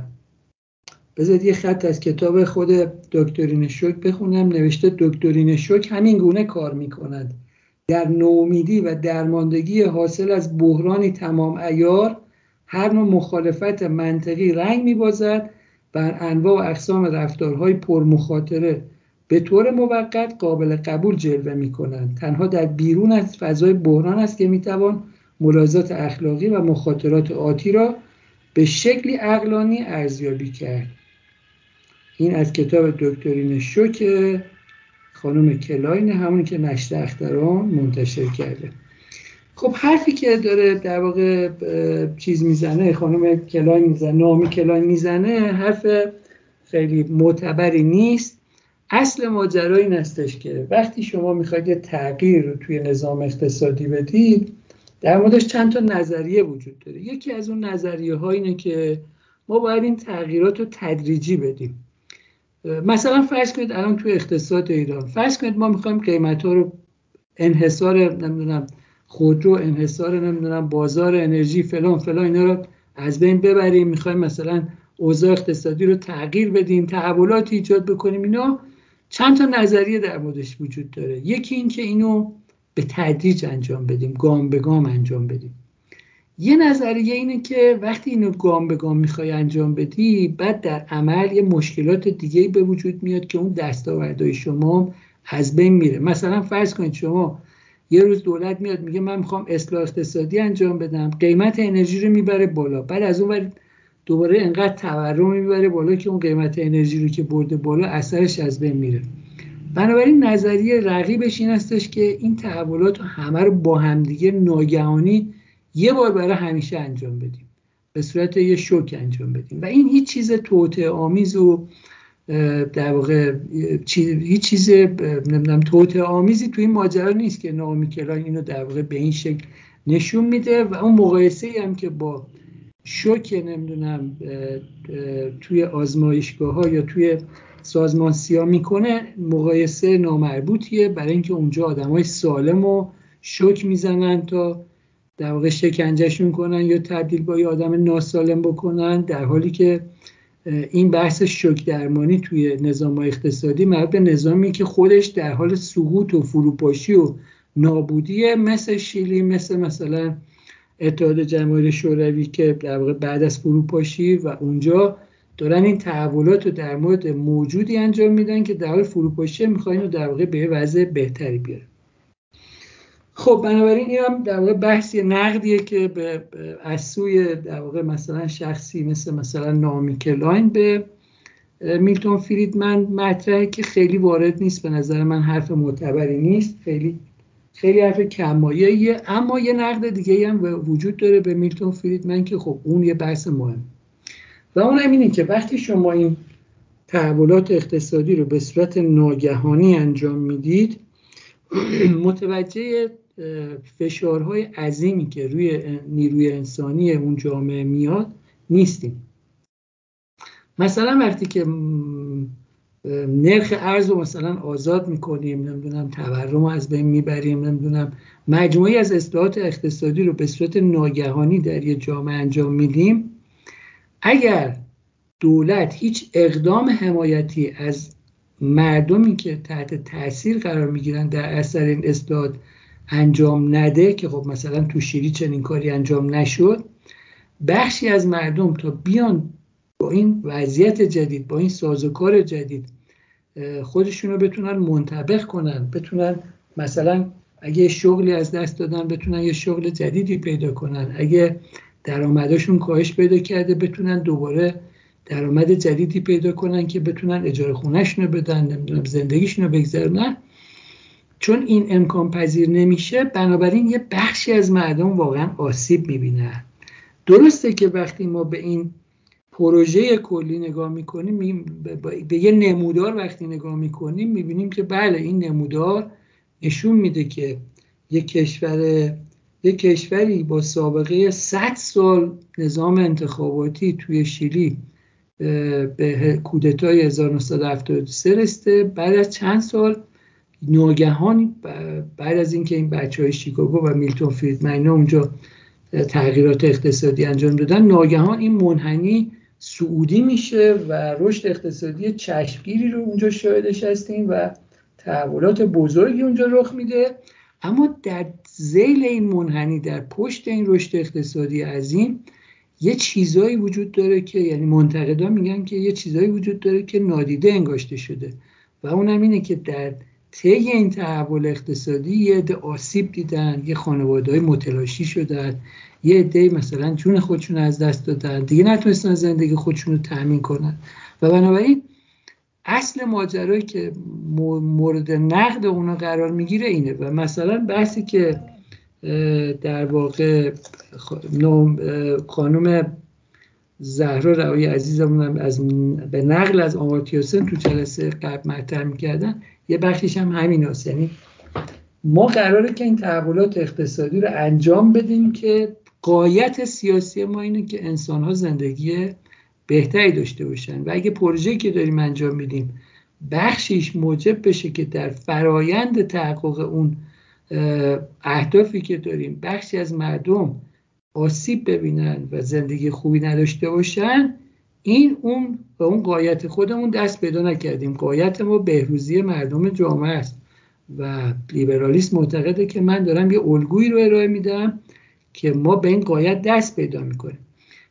Speaker 2: بذارید یه خط از کتاب خود دکترین شوک بخونم. نوشته دکترین شوک همین گونه کار می‌کنند در نومیدی و درماندگی حاصل از بحرانی تمام ایار هر نوع مخالفت منطقی رنگ میبازد بر انواع و اقسام رفتارهای پرمخاطره. به طور موقت قابل قبول جلوه می کنند تنها در بیرون از فضای بحران است که می‌توان ملاحظات اخلاقی و مخاطرات آتی را به شکلی اقلانی ارزیابی کرد. این از کتاب دکترین شوک خانم کلاین همونی که نشر اختران منتشر کرده. خب حرفی که داره در واقع چیز می‌زنه خانم کلاین می‌زنه نائومی کلاین می‌زنه حرف خیلی معتبری نیست. اصل ماجرا این استش که وقتی شما می‌خواید تغییر رو توی نظام اقتصادی بدید در موردش چند تا نظریه وجود داره. یکی از اون نظریه ها اینه که ما باید این تغییرات رو تدریجی بدیم. مثلا فرض کنید الان توی اقتصاد ایران فرض کنید ما می‌خوایم قیمت ها رو انحصار نمی‌دونم خودرو انحصار نمی‌دونم بازار انرژی فلان فلان اینا رو از بین ببریم. می‌خوایم مثلا اوضاع اقتصادی رو تغییر بدیم تحولاتی ایجاد بکنیم. اینا چند تا نظریه در موردش وجود داره. یکی این که اینو به تدریج انجام بدیم گام به گام انجام بدیم. یه نظریه اینه که وقتی اینو گام به گام می‌خوای انجام بدی بعد در عمل یه مشکلات دیگه به وجود میاد که اون دستاوردهای شما از بین میره. مثلا فرض کنید شما یه روز دولت میاد میگه من می‌خوام اصلاح اقتصادی انجام بدم قیمت انرژی رو می‌بره بالا. بعد از اون دوباره انقدر تورم می‌بره بالا که اون قیمت انرژی رو که برده بالا اثرش از بین میره. بنابراین نظریه رقیبش این هستش که این تحولات همه رو با همدیگه ناگهانی یه بار برای همیشه انجام بدیم. به صورت یه شوک انجام بدیم. و این هیچ چیز توطعه آمیز و در واقع هیچ چیز نمی‌دونم توطعه آمیزی تو این ماجرا نیست که نامی کلان اینو در واقع به این شکل نشون میده. و اون مقایسه هم که با شوک نمی‌دونم توی آزمایشگاه ها یا توی سازمان سیا می‌کنه مقایسه نامربوطیه. برای اینکه اونجا آدم های سالم و شوک می‌زنن تا در واقع شکنجهشون کنن یا تبدیل با یه آدم ناسالم بکنن در حالی که این بحث شوک درمانی توی نظام اقتصادی مربوط به نظامی که خودش در حال سقوط و فروپاشی و نابودیه مثل شیلی مثل مثلا اتحاد جماهیر شوروی که در واقع بعد از فروپاشی و اونجا دارن این تحولات رو در مورد موجودی انجام میدن که در حال فروپاشی می‌خواین رو در واقع به وضع بهتری بیاره خب بنابراین این هم در واقع بحثی نقدیه که به از سوی در واقع مثلا شخصی مثل مثلا نامی کلاین به میلتون فریدمن مطرحه که خیلی وارد نیست به نظر من حرف معتبری نیست. خیلی خیلی حرف کماییه اما یه نقد دیگه هم وجود داره به میلتون فریدمن که خب اون یه بحث مهم. و اون هم اینه که وقتی شما این تحولات اقتصادی رو به صورت ناگهانی انجام می‌دید متوجه فشارهای عظیمی که روی نیروی انسانی اون جامعه میاد نیستیم. مثلا وقتی که نرخ ارز رو مثلا آزاد می‌کنیم نمی‌دونم تورم از بین می‌بریم نمی‌دونم مجموعی از اصلاحات اقتصادی رو به صورت ناگهانی در یه جامعه انجام میدیم اگر دولت هیچ اقدام حمایتی از مردمی که تحت تاثیر قرار می‌گیرن در اثر این اصلاحات انجام نده که خب مثلا تو شیری چنین کاری انجام نشد بخشی از مردم تا بیان با این وضعیت جدید با این سازوکار جدید خودشون رو بتونن منطبق کنن بتونن مثلا اگه شغلی از دست دادن بتونن یه شغل جدیدی پیدا کنن. اگه درآمدشون کاهش پیدا کرده بتونن دوباره درآمد جدیدی پیدا کنن که بتونن اجاره خونهشون رو بدن زندگیشون رو بگذرونن. چون این امکان پذیر نمیشه بنابراین یه بخشی از مردم واقعا آسیب می‌بینن. درسته که وقتی ما به این پروژه کلی نگاه می‌کنیم به یه نمودار وقتی نگاه می‌کنیم می‌بینیم که بله این نمودار نشون میده که یک کشور یک کشوری با سابقه 100 سال نظام انتخاباتی توی شیلی به کودتای 1973 رسته بعد از چند سال ناگهان بعد از اینکه این بچه های شیکاگو و میلتون فریدمن اونجا تغییرات اقتصادی انجام دادن ناگهان این منحنی سعودی میشه و رشد اقتصادی چشمگیری رو اونجا شاهدش هستیم و تحولات بزرگی اونجا رخ میده. اما در زیل این منحنی در پشت این رشد اقتصادی عظیم یه چیزایی وجود داره که یعنی منتقدا میگن که یه چیزایی وجود داره که نادیده انگاشته شده و اونم اینه که در طی این تحول اقتصادی یه عده آسیب دیدن یه خانواده های متلاشی شدن یه عده مثلا جون خودشون از دست دادن. دیگه نتونستن زندگی خودشون رو تأمین کنن. و بنابراین اصل ماجرایی که مورد نقد اونا قرار می‌گیره اینه. و مثلا بحثی که در واقع خانم زهرا روی عزیزمون از به نقل از آمارتیوسن تو جلسه قبل مطرح می‌کردن. یه بخشیش هم همین هست. یعنی ما قراره که این تحولات اقتصادی رو انجام بدیم که قایت سیاسی ما اینه که انسان ها زندگی بهتری داشته باشن و اگه پروژه که داریم انجام میدیم بخشیش موجب بشه که در فرایند تحقق اون اهدافی که داریم بخشی از مردم آسیب ببینن و زندگی خوبی نداشته باشن این اون و اون قایت خودمون دست پیدا نکردیم. قایت ما بهروزی مردم جامعه است و لیبرالیسم معتقده که من دارم یه الگویی رو ارائه میدم که ما به این قایت دست پیدا می‌کنیم.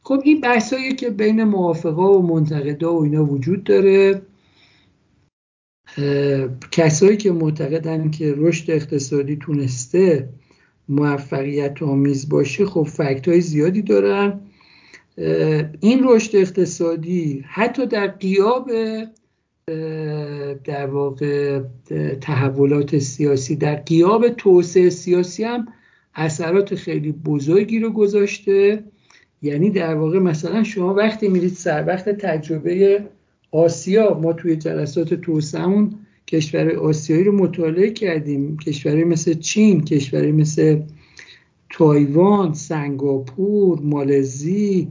Speaker 2: خب این بحثایی که بین موافقا و منتقدا و اینا وجود داره کسایی که معتقدن که رشد اقتصادی تونسته موفقیت آمیز باشه خب فکت های زیادی دارن. این رشد اقتصادی حتی در قیاب در واقع تحولات سیاسی در قیاب توسعه سیاسی هم اثرات خیلی بزرگی رو گذاشته. یعنی در واقع مثلا شما وقتی میرید سر وقت تجربه آسیا ما توی جلسات توسعهمون کشور آسیایی رو مطالعه کردیم. کشوری مثل چین کشوری مثل تایوان سنگاپور مالزی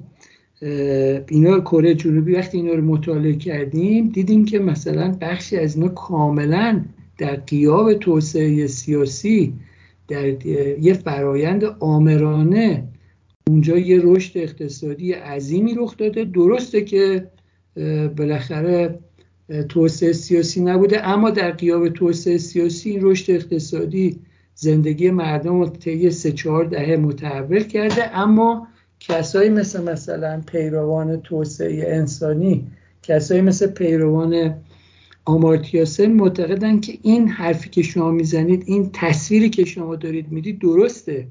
Speaker 2: اینا کره جنوبی وقتی اینا رو مطالعه کردیم دیدیم که مثلا بخشی از اینا کاملا در قیاب توسعه سیاسی در یه فرایند آمرانه. اونجا یه رشد اقتصادی عظیمی رخ داده. درسته که بالاخره توسعه سیاسی نبوده اما در قیاب توسعه سیاسی این رشد اقتصادی زندگی مردم رو طی سه چهار دهه متحول کرده. اما کسایی مثل مثلا پیروان توسعه انسانی کسایی مثل پیروان آمارتیاسن معتقدن که این حرفی که شما می‌زنید این تصویری که شما دارید می‌دید درسته.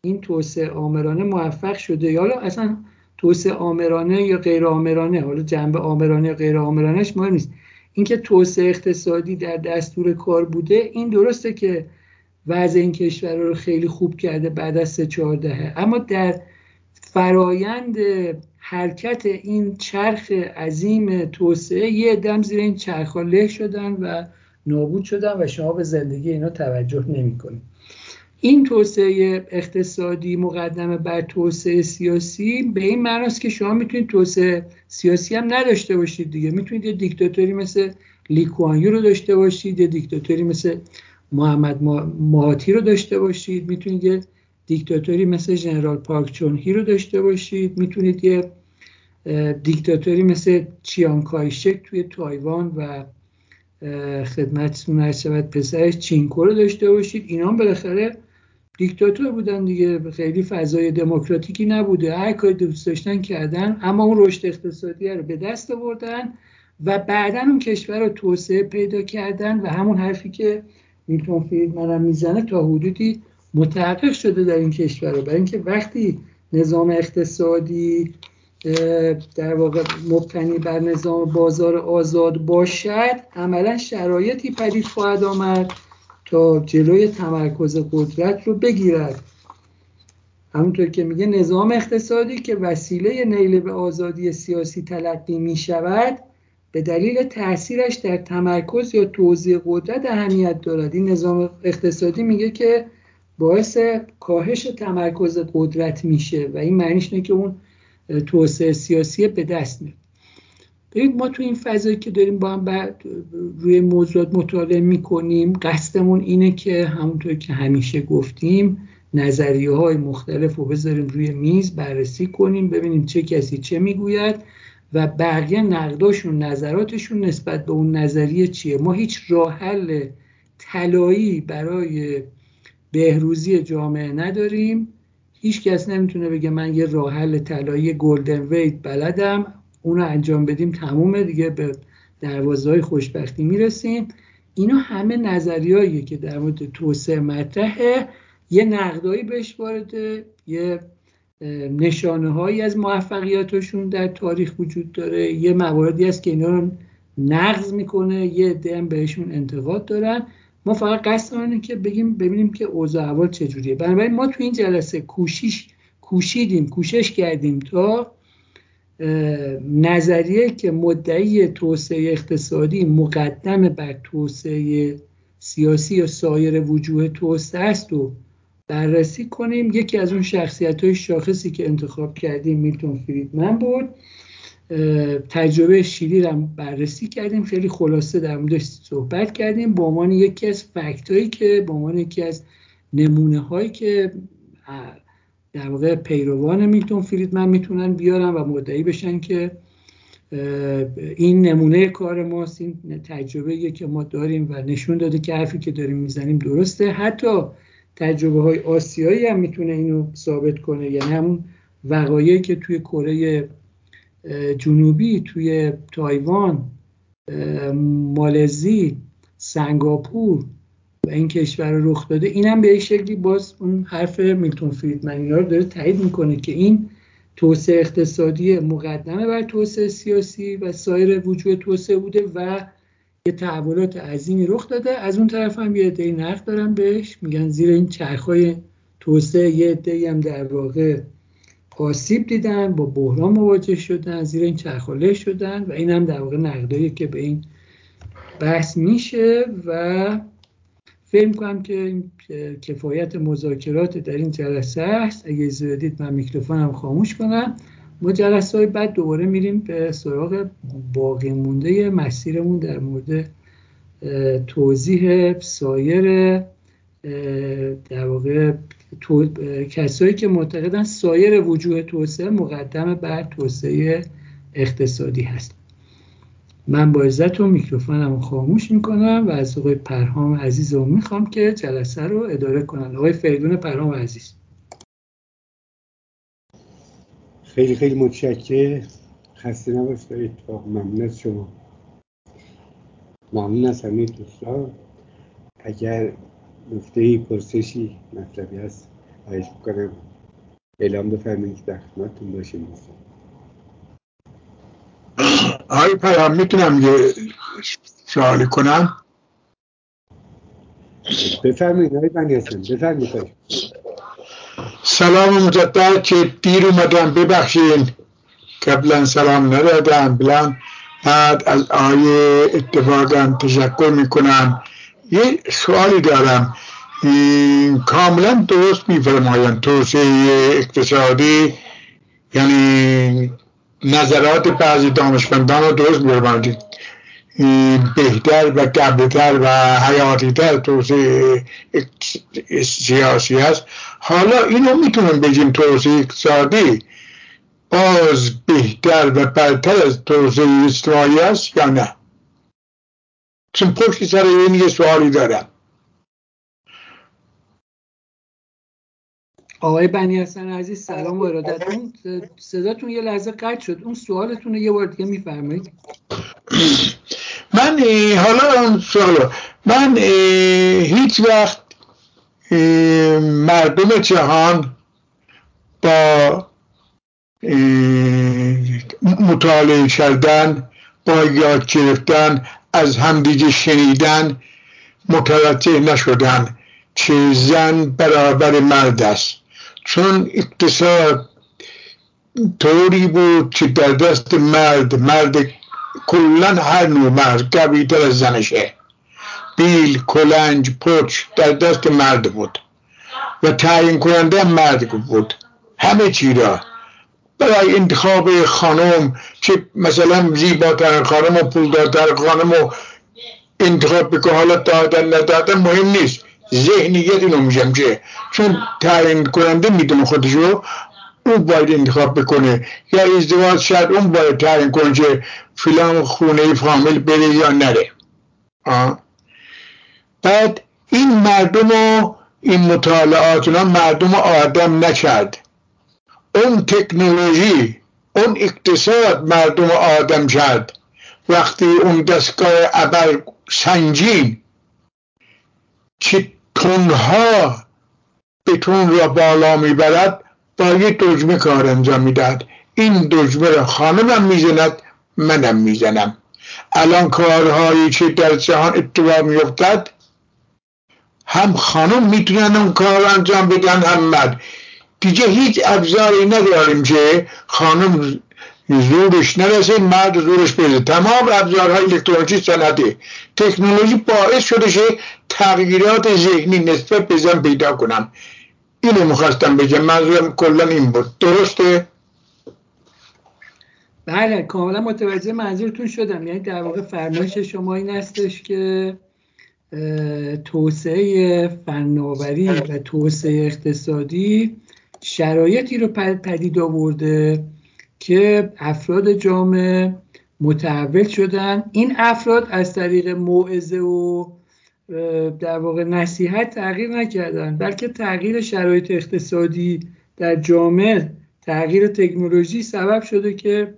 Speaker 2: این توسعه آمرانه موفق شده یا اصلا توسعه آمرانه یا غیر آمرانه؟ حالا جنبه آمرانه یا غیر آمرانهش مهم نیست. اینکه توسعه اقتصادی در دستور کار بوده این درسته که وضع این کشور رو خیلی خوب کرده بعد از سه چهار دهه اما در فرایند حرکت این چرخ عظیم توسعه یه دم زیر این چرخ له شدن و نابود شدن و شما به زندگی اینا توجه نمی کنید این توسعه اقتصادی مقدمه بر توسعه سیاسی به این معناست که شما می‌تونید توسعه سیاسی هم نداشته باشید دیگه. می‌تونید یه دیکتاتوری مثل لیکوانیو رو داشته باشید یه دیکتاتوری مثل محمد ماهاتی رو داشته باشید. می‌تونید یه دیکتاتوری مثل ژنرال پارک چون هی رو داشته باشید. می‌تونید یه دیکتاتوری مثل چیان کایشک توی تایوان و خدمتتون هر شود پسرش چینکو رو داشته باشید. اینا هم بالاخره دیکتاتور بودن دیگه. خیلی فضای دموکراتیکی نبوده. هر کاری دوست داشتن کردن اما اون رشد اقتصادی رو به دست آوردن و بعدا اون کشور رو توسعه پیدا کردن و همون حرفی که میلتون فریدمن می‌زنه تا حدودی متحقق شده در این کشور. برای اینکه وقتی نظام اقتصادی در واقع مبتنی بر نظام بازار آزاد باشد عملا شرایطی پدید خواهد آمد تا جلوی تمرکز قدرت رو بگیرد. همونطور که میگه نظام اقتصادی که وسیله نیل به آزادی سیاسی تلقی می شود به دلیل تاثیرش در تمرکز یا توزیع قدرت اهمیت دارد. این نظام اقتصادی میگه که باعث کاهش تمرکز قدرت میشه و این معنیش نه که اون توسعه سیاسی به دست میاد. ببینید ما تو این فضایی که داریم با هم بعد روی موضوعات مطالعه می‌کنیم قصدمون اینه که همونطور که همیشه گفتیم نظریه های مختلف رو بذاریم روی میز بررسی کنیم ببینیم چه کسی چه می‌گوید و بقیه نقداشون نظراتشون نسبت به اون نظریه چیه. ما هیچ راه حل طلایی برای بهروزی جامعه نداریم. هیچ کس نمی‌تونه بگه من یه راه حل طلایی گلدن وید بلدم. اونو انجام بدیم تمومه دیگه به دروازه های خوشبختی می‌رسیم. اینا همه نظریهاییه که در مورد توسعه مطرحه. یه نقدایی بهش وارده یه نشانه هایی از موفقیتشون در تاریخ وجود داره. یه مواردی هست که اینا رو نقض می‌کنه یه عده بهشون انتقاد دارن. ما فقط قصد اینه که بگیم ببینیم که اوضاع احوال چجوریه. بنابراین ما تو این جلسه کوشش کوشیدیم کوشش کردیم تا نظریه که مدعی توسعه اقتصادی مقدم بر توسعه سیاسی یا سایر وجوه توسعه است و بررسی کنیم. یکی از اون شخصیت های شاخصی که انتخاب کردیم میلتون فریدمن بود. تجربه شیلی رو بررسی کردیم. خیلی خلاصه در موردش صحبت کردیم. به عنوان یکی از فکت هایی که به عنوان یکی از نمونه هایی که در واقع پیروان میلتون فریدمن می‌تونن بیارن و مدعی بشن که این نمونه کار ماست این تجربه که ما داریم و نشون داده که حرفی که داریم می‌زنیم درسته. حتی تجربه های آسیایی هم می‌تونه اینو ثابت کنه. یعنی همون وقایعی که توی کره جنوبی توی تایوان مالزی سنگاپور و این کشور رخ داده. اینم به شکلی باز اون حرف میلتون فریدمن اینا رو داره تایید می‌کنه که این توسعه اقتصادی مقدمه بر توسعه سیاسی و سایر وجود توسعه بوده و یه تحولات عظیمی رخ داده. از اون طرف هم یه عده نقد دارن بهش. میگن زیر این چرخهای توسعه یه عده هم در واقع آسیب دیدن با بحران مواجه شدن زیر این چرخاله شدن و این هم در واقع نقدایی که به این بحث میشه و فکر کنم که کفایت مذاکرات در این جلسه است. اگه زیادید من میکروفونم خاموش کنم. ما جلسه های بعد دوباره میریم به سراغ باقی مونده مسیرمون در مورد توضیح سایر در واقع کسایی که معتقدن سایر وجوه توسعه مقدم بر توسعه اقتصادی هست. من با عزت و میکروفونم خاموش می‌کنم و از آقای پرهام عزیز رو می‌خوام که جلسه رو اداره کنن. آقای فریدون پرهام عزیز.
Speaker 1: خیلی خیلی متشکر خسته نباشید. اتفاق ممنون از شما. ممنون از همه دوستان. اگر نفته پرسشی مطلبی هست. خواهش می‌کنم اعلام بفرمایید که در خدمتتون باشیم.
Speaker 3: آقای پیام می‌تونم یه سوالی کنم؟
Speaker 1: بفرمایید آقای بنی بفرمایید.
Speaker 3: سلام مجدد که دیر اومدم. ببخشین قبلا سلام ندادم بلان بعد از آیه اتفاقا تشکر می‌کنم. یه سوالی دارم. کاملا درست میفرمایند توسعه اقتصادی یعنی نظرات بعضی دانشمندان رو درست میفرمایند بهتر و قبلتر و حیاتیتر توسعه سیاسی است. حالا اینو می‌تونم بگیم توسعه اقتصادی باز بهتر و برتر از توسعه اجتماعی است یا نه؟ چون پشت سر این یه سوالی دارم.
Speaker 2: آقای بنی حسن عزیز سلام و ارادت. اون صداتون یه لحظه قطع شد. اون سوالتون یه بار دیگه میفرمایید.
Speaker 3: من حالا اون سوال من هیچ وقت مردم جهان با مطالعه کردن با یاد گرفتن از همدیگه شنیدن متوجه نشدن که زن برابر مرد است. چون اقتصاد طوری بود که در دست مرد مرد کلا هر نوع مرد قویتر از زنشه. بیل کلنج پچ در دست مرد بود و تعیین کننده مرد بود. همه چی را. برای انتخاب خانم که مثلا زیباتر خانم و پولدارتر خانم و انتخاب بکن حالا دادن ندادن مهم نیست. ذهنیت اینو میشم که چون تعیین کننده می‌دونه خودشو اون باید انتخاب بکنه. یا ازدواج شاید اون باید تعیین کنه که فلان خونه فامیل بره یا نره. آه. بعد این مردم و این مطالعات مردم آدم نکرد اون تکنولوژی اون اقتصاد مردم آدم کرد وقتی اون دستگاه ابر سنجین که تونها بتون را بالا می‌برد با یه دجمه کار انجام می‌دهد این دجمه را خانمم می‌زند منم می‌زنم. الان کارهایی که در جهان اتفاق میفتد هم خانم می‌تونن اون کار انجام بدن هم مرد. دیگه هیچ ابزاری نداریم که خانم زورش نرسه مرد زورش برسه تمام ابزارهای الکترونیکی صنعتی تکنولوژی باعث شده که تغییرات ذهنی نسبت به زن پیدا کنم. اینو می‌خواستم بگم. منظورم کلا این بود. درسته؟
Speaker 2: بله کاملا متوجه منظورتون شدم. یعنی در واقع فرمایش شما این هستش که توسعه فناوری و توسعه اقتصادی شرایطی رو پدید آورده که افراد جامعه متحول شدن. این افراد از طریق موعظه و در واقع نصیحت تغییر نکردن بلکه تغییر شرایط اقتصادی در جامعه تغییر تکنولوژی سبب شده که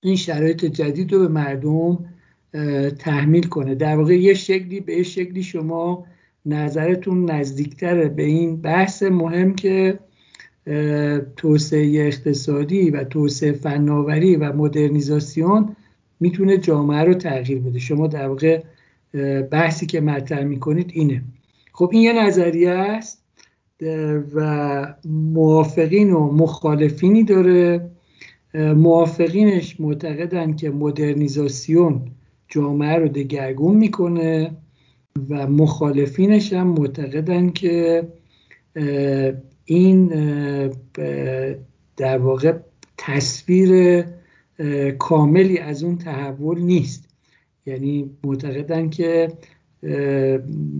Speaker 2: این شرایط جدید رو به مردم تحمیل کنه. در واقع یه شکلی به شکلی شما نظرتون نزدیکتره. به این بحث مهم که توسعه اقتصادی و توسعه فناوری و مدرنیزاسیون می‌تونه جامعه رو تغییر بده. شما در واقع بحثی که مطرح می‌کنید اینه. خب این یه نظریه است و موافقین و مخالفینی داره. موافقینش معتقدن که مدرنیزاسیون جامعه رو دگرگون می‌کنه و مخالفینش هم معتقدن که این در واقع تصویر کاملی از اون تحول نیست. یعنی معتقدن که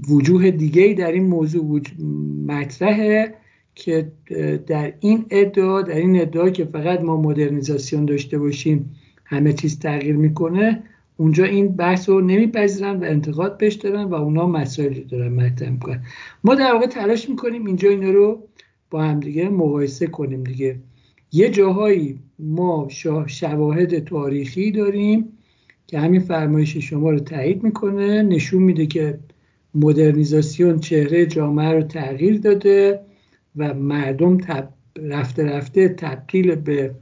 Speaker 2: وجوه دیگه در این موضوع مطرحه که در این ادعا در این ادعا که فقط ما مدرنیزاسیون داشته باشیم همه چیز تغییر می‌کنه اونجا این بحث رو نمیپذیرن و انتقاد بهش دارن و اونا مسائلی دارن مطرح می‌کنن. ما در واقع تلاش می‌کنیم اینجا اینا رو با هم دیگه مقایسه کنیم دیگه. یه جاهایی ما شواهد تاریخی داریم که همین فرمایش شما رو تایید می‌کنه. نشون میده که مدرنیزاسیون چهره جامعه رو تغییر داده و مردم رفته رفته تبدیل به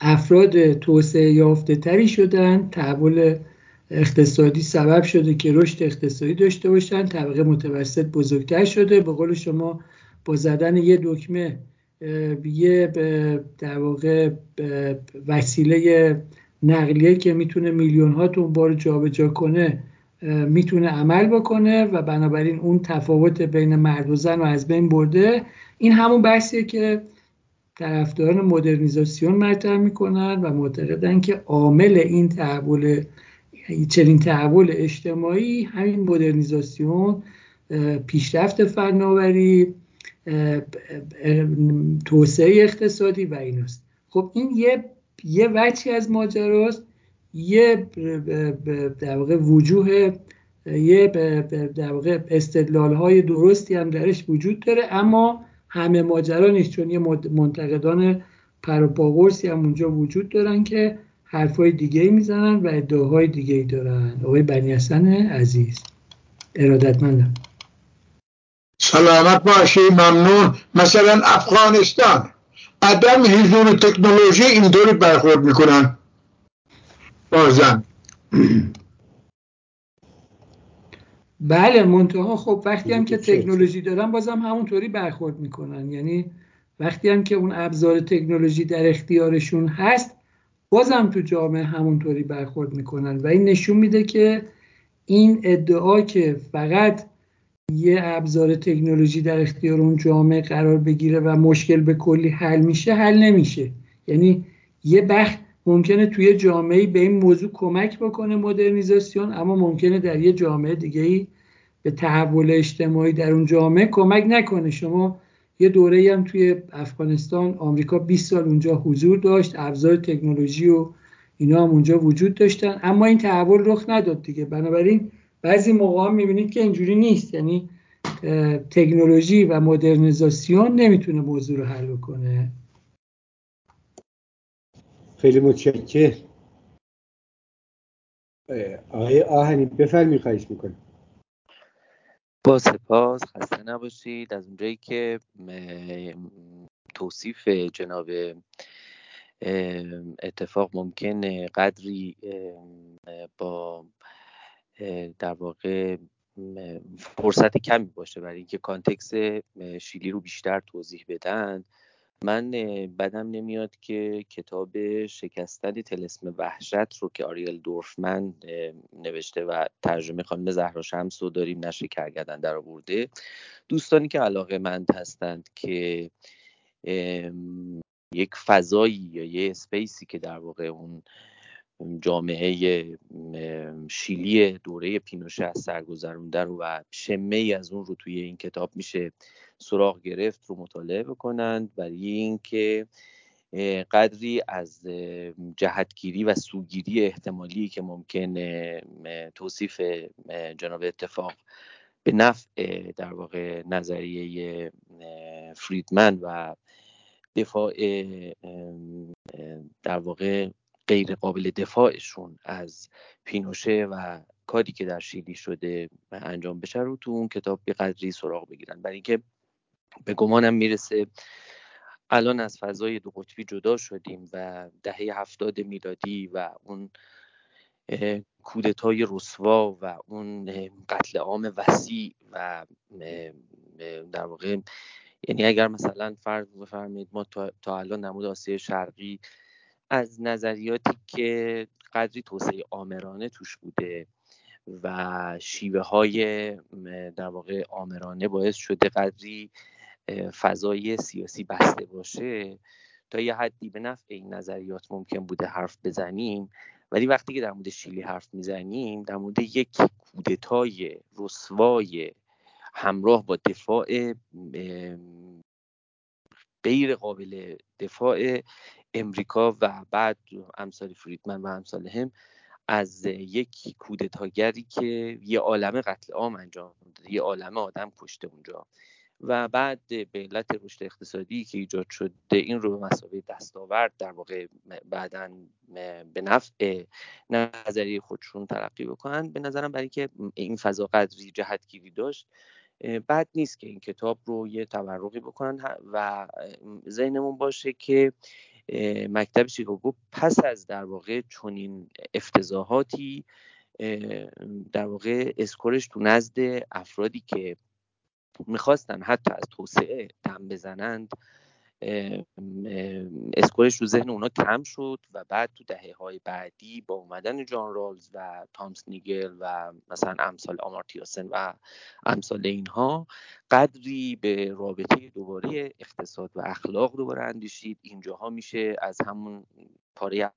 Speaker 2: افراد توسعه یافته تری شدن. تحول اقتصادی سبب شده که رشد اقتصادی داشته باشن. طبقه متوسط بزرگتر شده. به قول شما با زدن یه دکمه یه در واقع وسیله نقلیه که می‌تونه میلیون ها بار جابجا کنه می‌تونه عمل بکنه و بنابراین اون تفاوت بین مرد و زن رو از بین برده. این همون بحثیه که طرفداران مدرنیزاسیون مطرح می‌کنن و معتقدن که عامل این تحول چنین تحول اجتماعی همین مدرنیزاسیون پیشرفت فناوری توسعه اقتصادی و ایناست. خب این یه یه وجهی از ماجراست. یه در واقع وجوه یه در واقع استدلال های درستی هم درش وجود داره اما همه ماجرا نیست چون یه منتقدان پروپاگورسی هم اونجا وجود دارن که حرفای دیگه می‌زنن و ادعاهای دیگه ای دارن. آقای بنی عزیز ارادتمندم.
Speaker 3: سلامت باشی ممنون. مثلا افغانستان. عدم حضور تکنولوژی اینطوری برخورد می‌کنن. بازن
Speaker 2: بله منتها خب وقتی هم که تکنولوژی دارن بازم همونطوری برخورد می‌کنن. یعنی وقتی هم که اون ابزار تکنولوژی در اختیارشون هست بازم تو جامعه همونطوری برخورد می‌کنن. و این نشون میده که این ادعا که فقط یه ابزار تکنولوژی در اختیار اون جامعه قرار بگیره و مشکل به کلی حل میشه حل نمیشه. یعنی یه بخت ممکنه توی جامعه به این موضوع کمک بکنه مدرنیزاسیون اما ممکنه در یه جامعه دیگه ای به تحول اجتماعی در اون جامعه کمک نکنه. شما یه دوره هم توی افغانستان آمریکا 20 سال اونجا حضور داشت ابزار تکنولوژی و اینا هم اونجا وجود داشتن اما این تحول رخ نداد دیگه. بنابراین بعضی موقع هم می‌بینید که اینجوری نیست. یعنی تکنولوژی و مدرنیزاسیون نمی‌تونه موضوع رو حل کنه
Speaker 1: خیلی متشکر آقای آهنی بفرمی خواهش می‌کنم.
Speaker 4: با سپاس. خسته نباشید. از اونجایی که توصیف جناب اتفاق ممکن قدری با در واقع فرصت کمی باشه برای اینکه کانتکس شیلی رو بیشتر توضیح بدن. من بدم نمیاد که کتاب شکستن تلسم وحشت رو که آریل دورفمن نوشته و ترجمه خانم زهرا شمس رو داریم نشر کرگدن در آورده. دوستانی که علاقه مند هستند که یک فضایی یا یه اسپیسی که در واقع اون جامعه شیلی دوره پینوشه از سرگذرونده رو و شمه ای از اون رو توی این کتاب میشه سراغ گرفت رو مطالعه بکنند برای اینکه قدری از جهتگیری و سوگیری احتمالی که ممکن توصیف جناب اتفاق به نفع در واقع نظریه فریدمن و دفاع در واقع غیر قابل دفاعشون از پینوشه و کاری که در شیلی شده انجام بشه رو تو اون کتاب به قدری سراغ بگیرن. برای اینکه به گمانم می‌رسه الان از فضای دو قطبی جدا شدیم و دهه هفتاد میلادی و اون کودتای رسوا و اون قتل عام وسیع و در واقع یعنی اگر مثلا فرض بفرمایید ما تا الان نمود آسیای شرقی از نظریاتی که قدری توسعه آمرانه توش بوده و شیوه های در واقع آمرانه باعث شده قدری فضای سیاسی بسته باشه تا یه حدی به نفع این نظریات ممکن بوده حرف بزنیم. ولی وقتی که در مورد شیلی حرف می‌زنیم در مورد یک کودتای رسوای همراه با دفاع غیر قابل دفاع امریکا و بعد امثال فریدمن و امثال هم از یک کودتاگری که یه عالم قتل عام انجام داده. یه عالم آدم کشته اونجا. و بعد به علت رشد اقتصادی که ایجاد شده این رو به مسابقه دستاورد در واقع بعدا به نفع نظریه خودشون ترقی بکنن. به نظرم برای که این فضا قدری جهتگیری داشت بد نیست که این کتاب رو یه تورقی بکنن. و ذهنمون باشه که مکتب شیکاگو پس از در واقع چنین افتضاحاتی در واقع اسکورش تو نزد افرادی که می‌خواستن حتی از توسعه دم بزنند اسکورش رو ذهن اونا کم شد و بعد تو دهه های بعدی با اومدن جان رالز و تامس نیگل و مثلا امثال آمارتیاسن و امثال اینها قدری به رابطه دوباره اقتصاد و اخلاق دوباره اندیشید. اینجاها میشه از همون پاره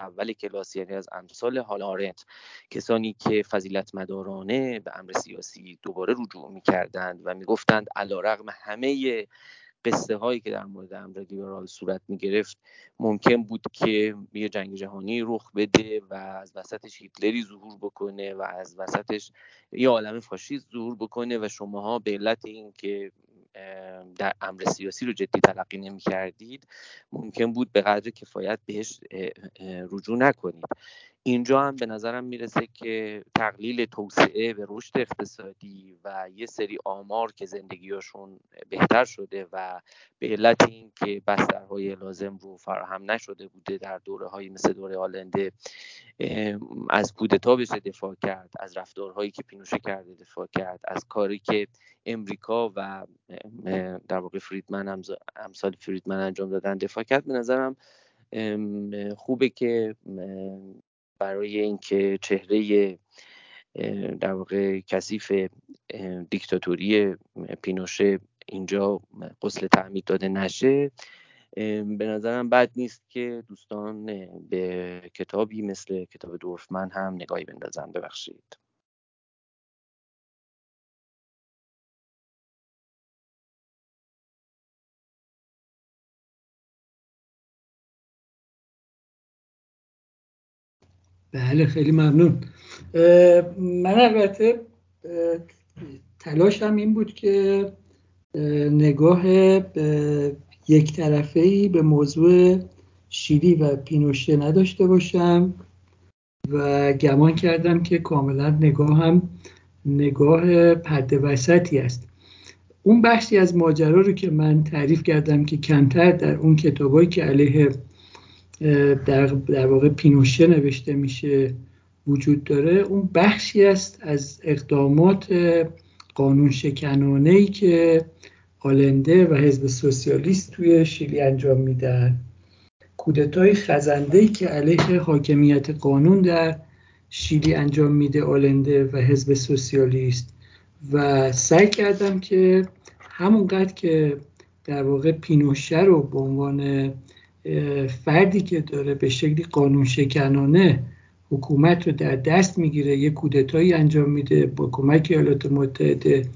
Speaker 4: اول کلاس یعنی از امثال هال آرنت. کسانی که فضیلت مدارانه به امر سیاسی دوباره رجوع می‌کردند و می‌گفتند علا رغم همه قصه هایی که در مورد امر لیبرال صورت می گرفت ممکن بود که یه جنگ جهانی رخ بده و از وسطش هیتلری ظهور بکنه و از وسطش یه عالم فاشیست ظهور بکنه و شماها به علت اینکه در امر سیاسی رو جدی تلقی نمی کردید ممکن بود به قدر کفایت بهش رجوع نکنید. اینجا هم به نظرم می‌رسه که تقلیل توسعه به رشد اقتصادی و یه سری آمار که زندگیاشون بهتر شده و به علت اینکه بسترهای لازم رو فراهم نشده بوده در دوره های مثل دوره آلنده از کودتا بشه دفاع کرد از رفتارهایی که پینوشه کرده دفاع کرد از کاری که امریکا و در واقع فریدمن امثال فریدمن انجام دادن دفاع کرد. به نظرم خوبه که برای اینکه چهره در واقع کثیف دیکتاتوری پینوشه اینجا قسل تعمید داده نشه. به نظرم بد نیست که دوستان به کتابی مثل کتاب دورفمن هم نگاهی بندازن. ببخشید.
Speaker 2: بله خیلی ممنون. من البته تلاشم این بود که نگاه یک طرفه ای به موضوع شیلی و پینوشه نداشته باشم و گمان کردم که کاملا نگاه هم نگاه پد وسطی است. اون بخشی از ماجرا رو که من تعریف کردم که کمتر در اون کتابایی که علیه در, در واقع پینوشه نوشته میشه وجود داره. اون بخشی است از اقدامات قانون شکنانه ای که آلنده و حزب سوسیالیست توی شیلی انجام میدن. کودتای خزنده ای که علیه حاکمیت قانون در شیلی انجام میده آلنده و حزب سوسیالیست. و سعی کردم که همونقدر که در واقع پینوشه رو به عنوان فردی که داره به شکلی قانون شکنانه حکومت رو در دست می‌گیره یه کودتایی انجام میده با کمک ایالات متحده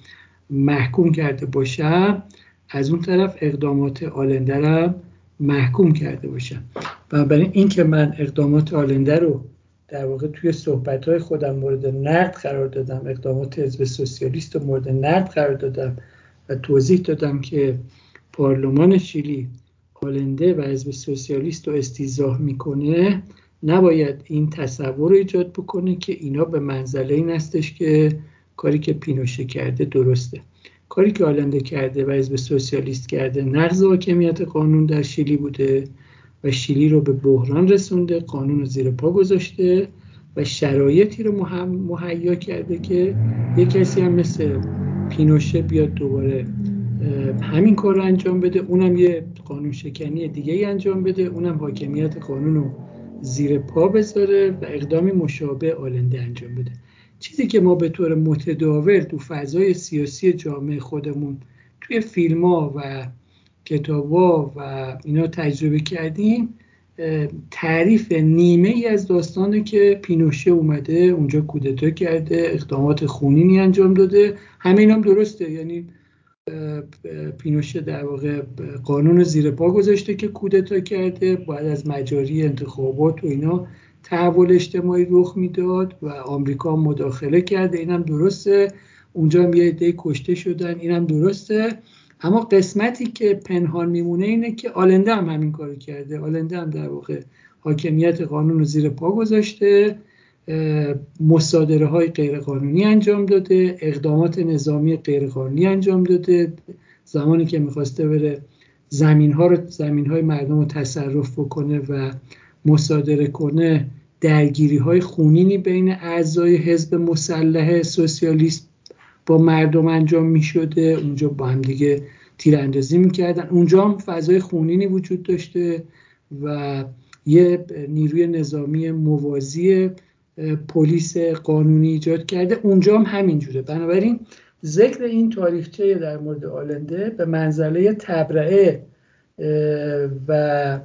Speaker 2: محکوم کرده باشم از اون طرف اقدامات آلنده رو محکوم کرده باشم و برای این که من اقدامات آلنده رو در واقع توی صحبت خودم مورد نقد قرار دادم اقدامات حزب سوسیالیست رو مورد نقد قرار دادم و توضیح دادم که پارلمان شیلی آلنده و حزب سوسیالیست رو استیزاه می‌کنه نباید این تصور رو ایجاد بکنه که اینا به منزله این هستش که کاری که پینوشه کرده درسته. کاری که آلنده کرده و حزب سوسیالیست کرده نقض حاکمیت قانون در شیلی بوده و شیلی رو به بحران رسونده قانون رو زیر پا گذاشته و شرایطی رو مهیا کرده که یه کسی هم مثل پینوشه بیاد دوباره همین کار رو انجام بده. اونم یه قانون شکنی دیگه ای انجام بده. اونم حاکمیت قانون رو زیر پا بذاره و اقدامی مشابه آلنده انجام بده. چیزی که ما به طور متداول تو فضای سیاسی جامعه خودمون توی فیلم ها و کتاب ها و اینا تجربه کردیم تعریف نیمه ای از داستانه که پینوشه اومده اونجا کودتا کرده اقدامات خونینی انجام داده. همه اینام درسته. یعنی پینوشه در واقع قانون زیر پا گذاشته که کودتا کرده. باید از مجاری انتخابات و اینا تحول اجتماعی رخ می‌داد و آمریکا مداخله کرده. اینم درسته. اونجا هم یه عده کشته شدن. اینم درسته. اما قسمتی که پنهان میمونه اینه که آلنده هم همین کارو کرده. آلنده هم در واقع حاکمیت قانون رو زیر پا گذاشته. مصادره های غیرقانونی انجام داده اقدامات نظامی غیرقانونی انجام داده. زمانی که می‌خواسته بره زمین ها رو زمین های مردم رو تصرف بکنه و مصادره کنه درگیری های خونینی بین اعضای حزب مسلح سوسیالیست با مردم انجام می اونجا با هم دیگه تیراندازی می‌کردن. اونجا هم فضای خونینی وجود داشته و یه نیروی نظامی موازی پلیس قانونی ایجاد کرده. اونجا هم همینجوره بنابراین ذکر این تاریخچه در مورد آلنده به منزله تبرعه و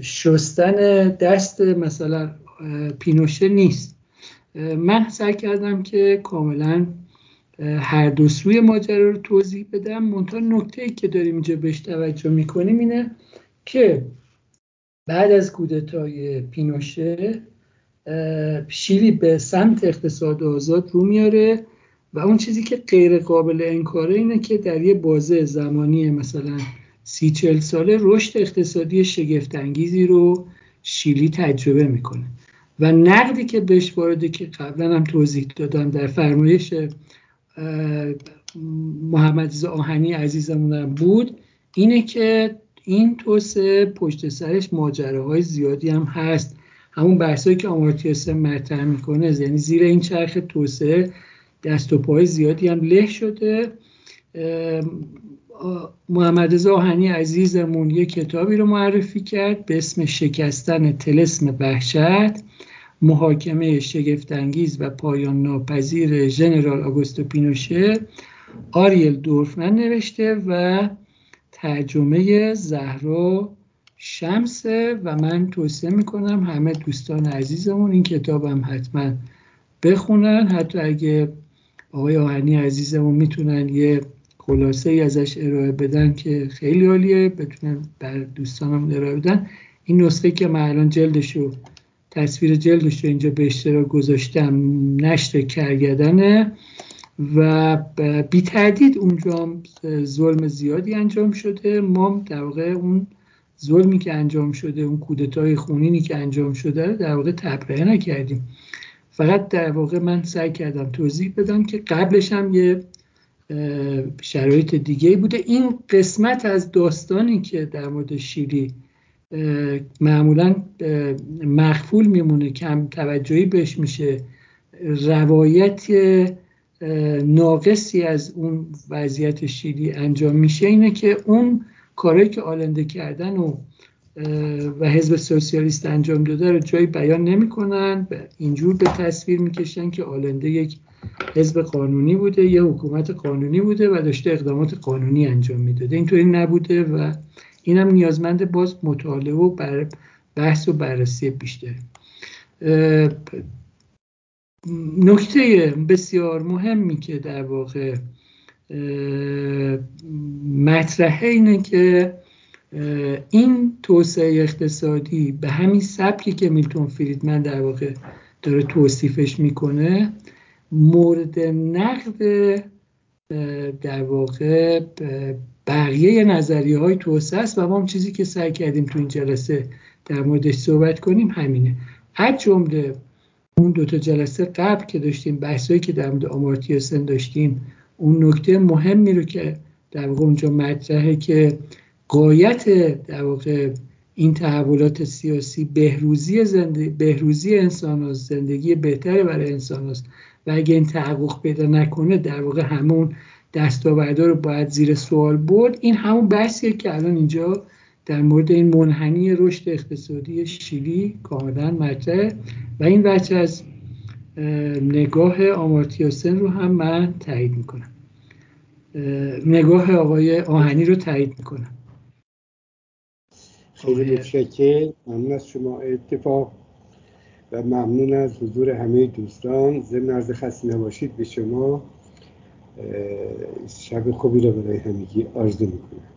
Speaker 2: شستن دست مثلا پینوشه نیست. من سعی کردم که کاملا هر دو سوی ماجرا رو توضیح بدم. منتها نکته ای که داریم اینجا بهش توجه می‌کنیم اینه که بعد از کودتای پینوشه شیلی به سمت اقتصاد آزاد رو میاره و اون چیزی که غیر قابل انکاره اینه که در یه بازه زمانی مثلا سی چل ساله رشد اقتصادی شگفتانگیزی رو شیلی تجربه می‌کنه. و نقدی که بهش وارده که قبلا هم توضیح دادم در فرمایش محمد آهنی عزیزمونم بود اینه که این توسعه پشت سرش ماجراهای زیادی هم هست. همون بحثایی که آمارتیاسه مطرح می‌کنه یعنی زیر این چرخ توسعه دست و پای زیادی هم له شده. محمد زاهنی عزیزمون یه کتابی رو معرفی کرد به اسم شکستن تلسم وحشت. محاکمه شگفتانگیز و پایان ناپذیر ژنرال آگوستو پینوشه آریل دورفمن نوشته و ترجمه زهرا شمسه و من توصیه می‌کنم همه دوستان عزیزمون این کتابم حتما بخونن. حتی اگه آقای آهنی عزیزمون می‌تونن یه خلاصه ای ازش ارائه بدن که خیلی عالیه بتونن بر دوستانم ارائه بدن. این نسخه که من الان جلدشو تصویر جلدش رو اینجا به اشتراک گذاشتم نشر کرگدنه و بی تردید اونجا ظلم زیادی انجام شده. ما در واقع اون ظلمی که انجام شده اون کودتای خونینی که انجام شده رو در واقع تبرئه نکردیم. فقط در واقع من سعی کردم توضیح بدم که قبلش هم یه شرایط دیگه بوده. این قسمت از داستانی که در مورد شیری معمولا مخفول میمونه کم توجهی بهش میشه. روایت ناقصی از اون وضعیت شیری انجام میشه اینه که اون کاری که آلنده کردن و و حزب سوسیالیست انجام داده رو جایی بیان نمی‌کنن اینجور به تصویر می‌کشن که آلنده یک حزب قانونی بوده یه حکومت قانونی بوده و داشته اقدامات قانونی انجام می‌داده. اینطوری نبوده و اینم نیازمند باز مطالعه و بر بحث و بررسی بیشتر نکته بسیار مهمی که در واقع مطرحه اینه که این توسعه اقتصادی به همین سبکی که میلتون فریدمن در واقع داره توصیفش می‌کنه مورد نقد در واقع بقیه نظریه های توسعه است و ما هم چیزی که سعی کردیم تو این جلسه در موردش صحبت کنیم همینه. از جمله اون دوتا جلسه قبل که داشتیم بحثایی که در مورد آمارتیا داشتیم اون نکته مهمی رو که در واقع اونجا مطرحه که قایت در واقع این تحولات سیاسی بهروزی زندگی بهروزی انسان زندگی بهتری برای انسان است و اگه این تحقق پیدا نکنه در واقع همون دستاوردها رو باید زیر سوال برد. این همون بحثیه که الان اینجا در مورد این منحنی رشد اقتصادی شیلی کاملا مطرح و این بچه از نگاه آمارتیاسن رو هم من تایید می‌کنم. نگاه آقای آهنی رو تایید می‌کنم.
Speaker 1: خیلی متشکر ممنون از شما اتفاق و ممنون از حضور همه دوستان. ضمن عرض خسته نباشید به شما شب خوبی رو برای همگی آرزو می‌کنم.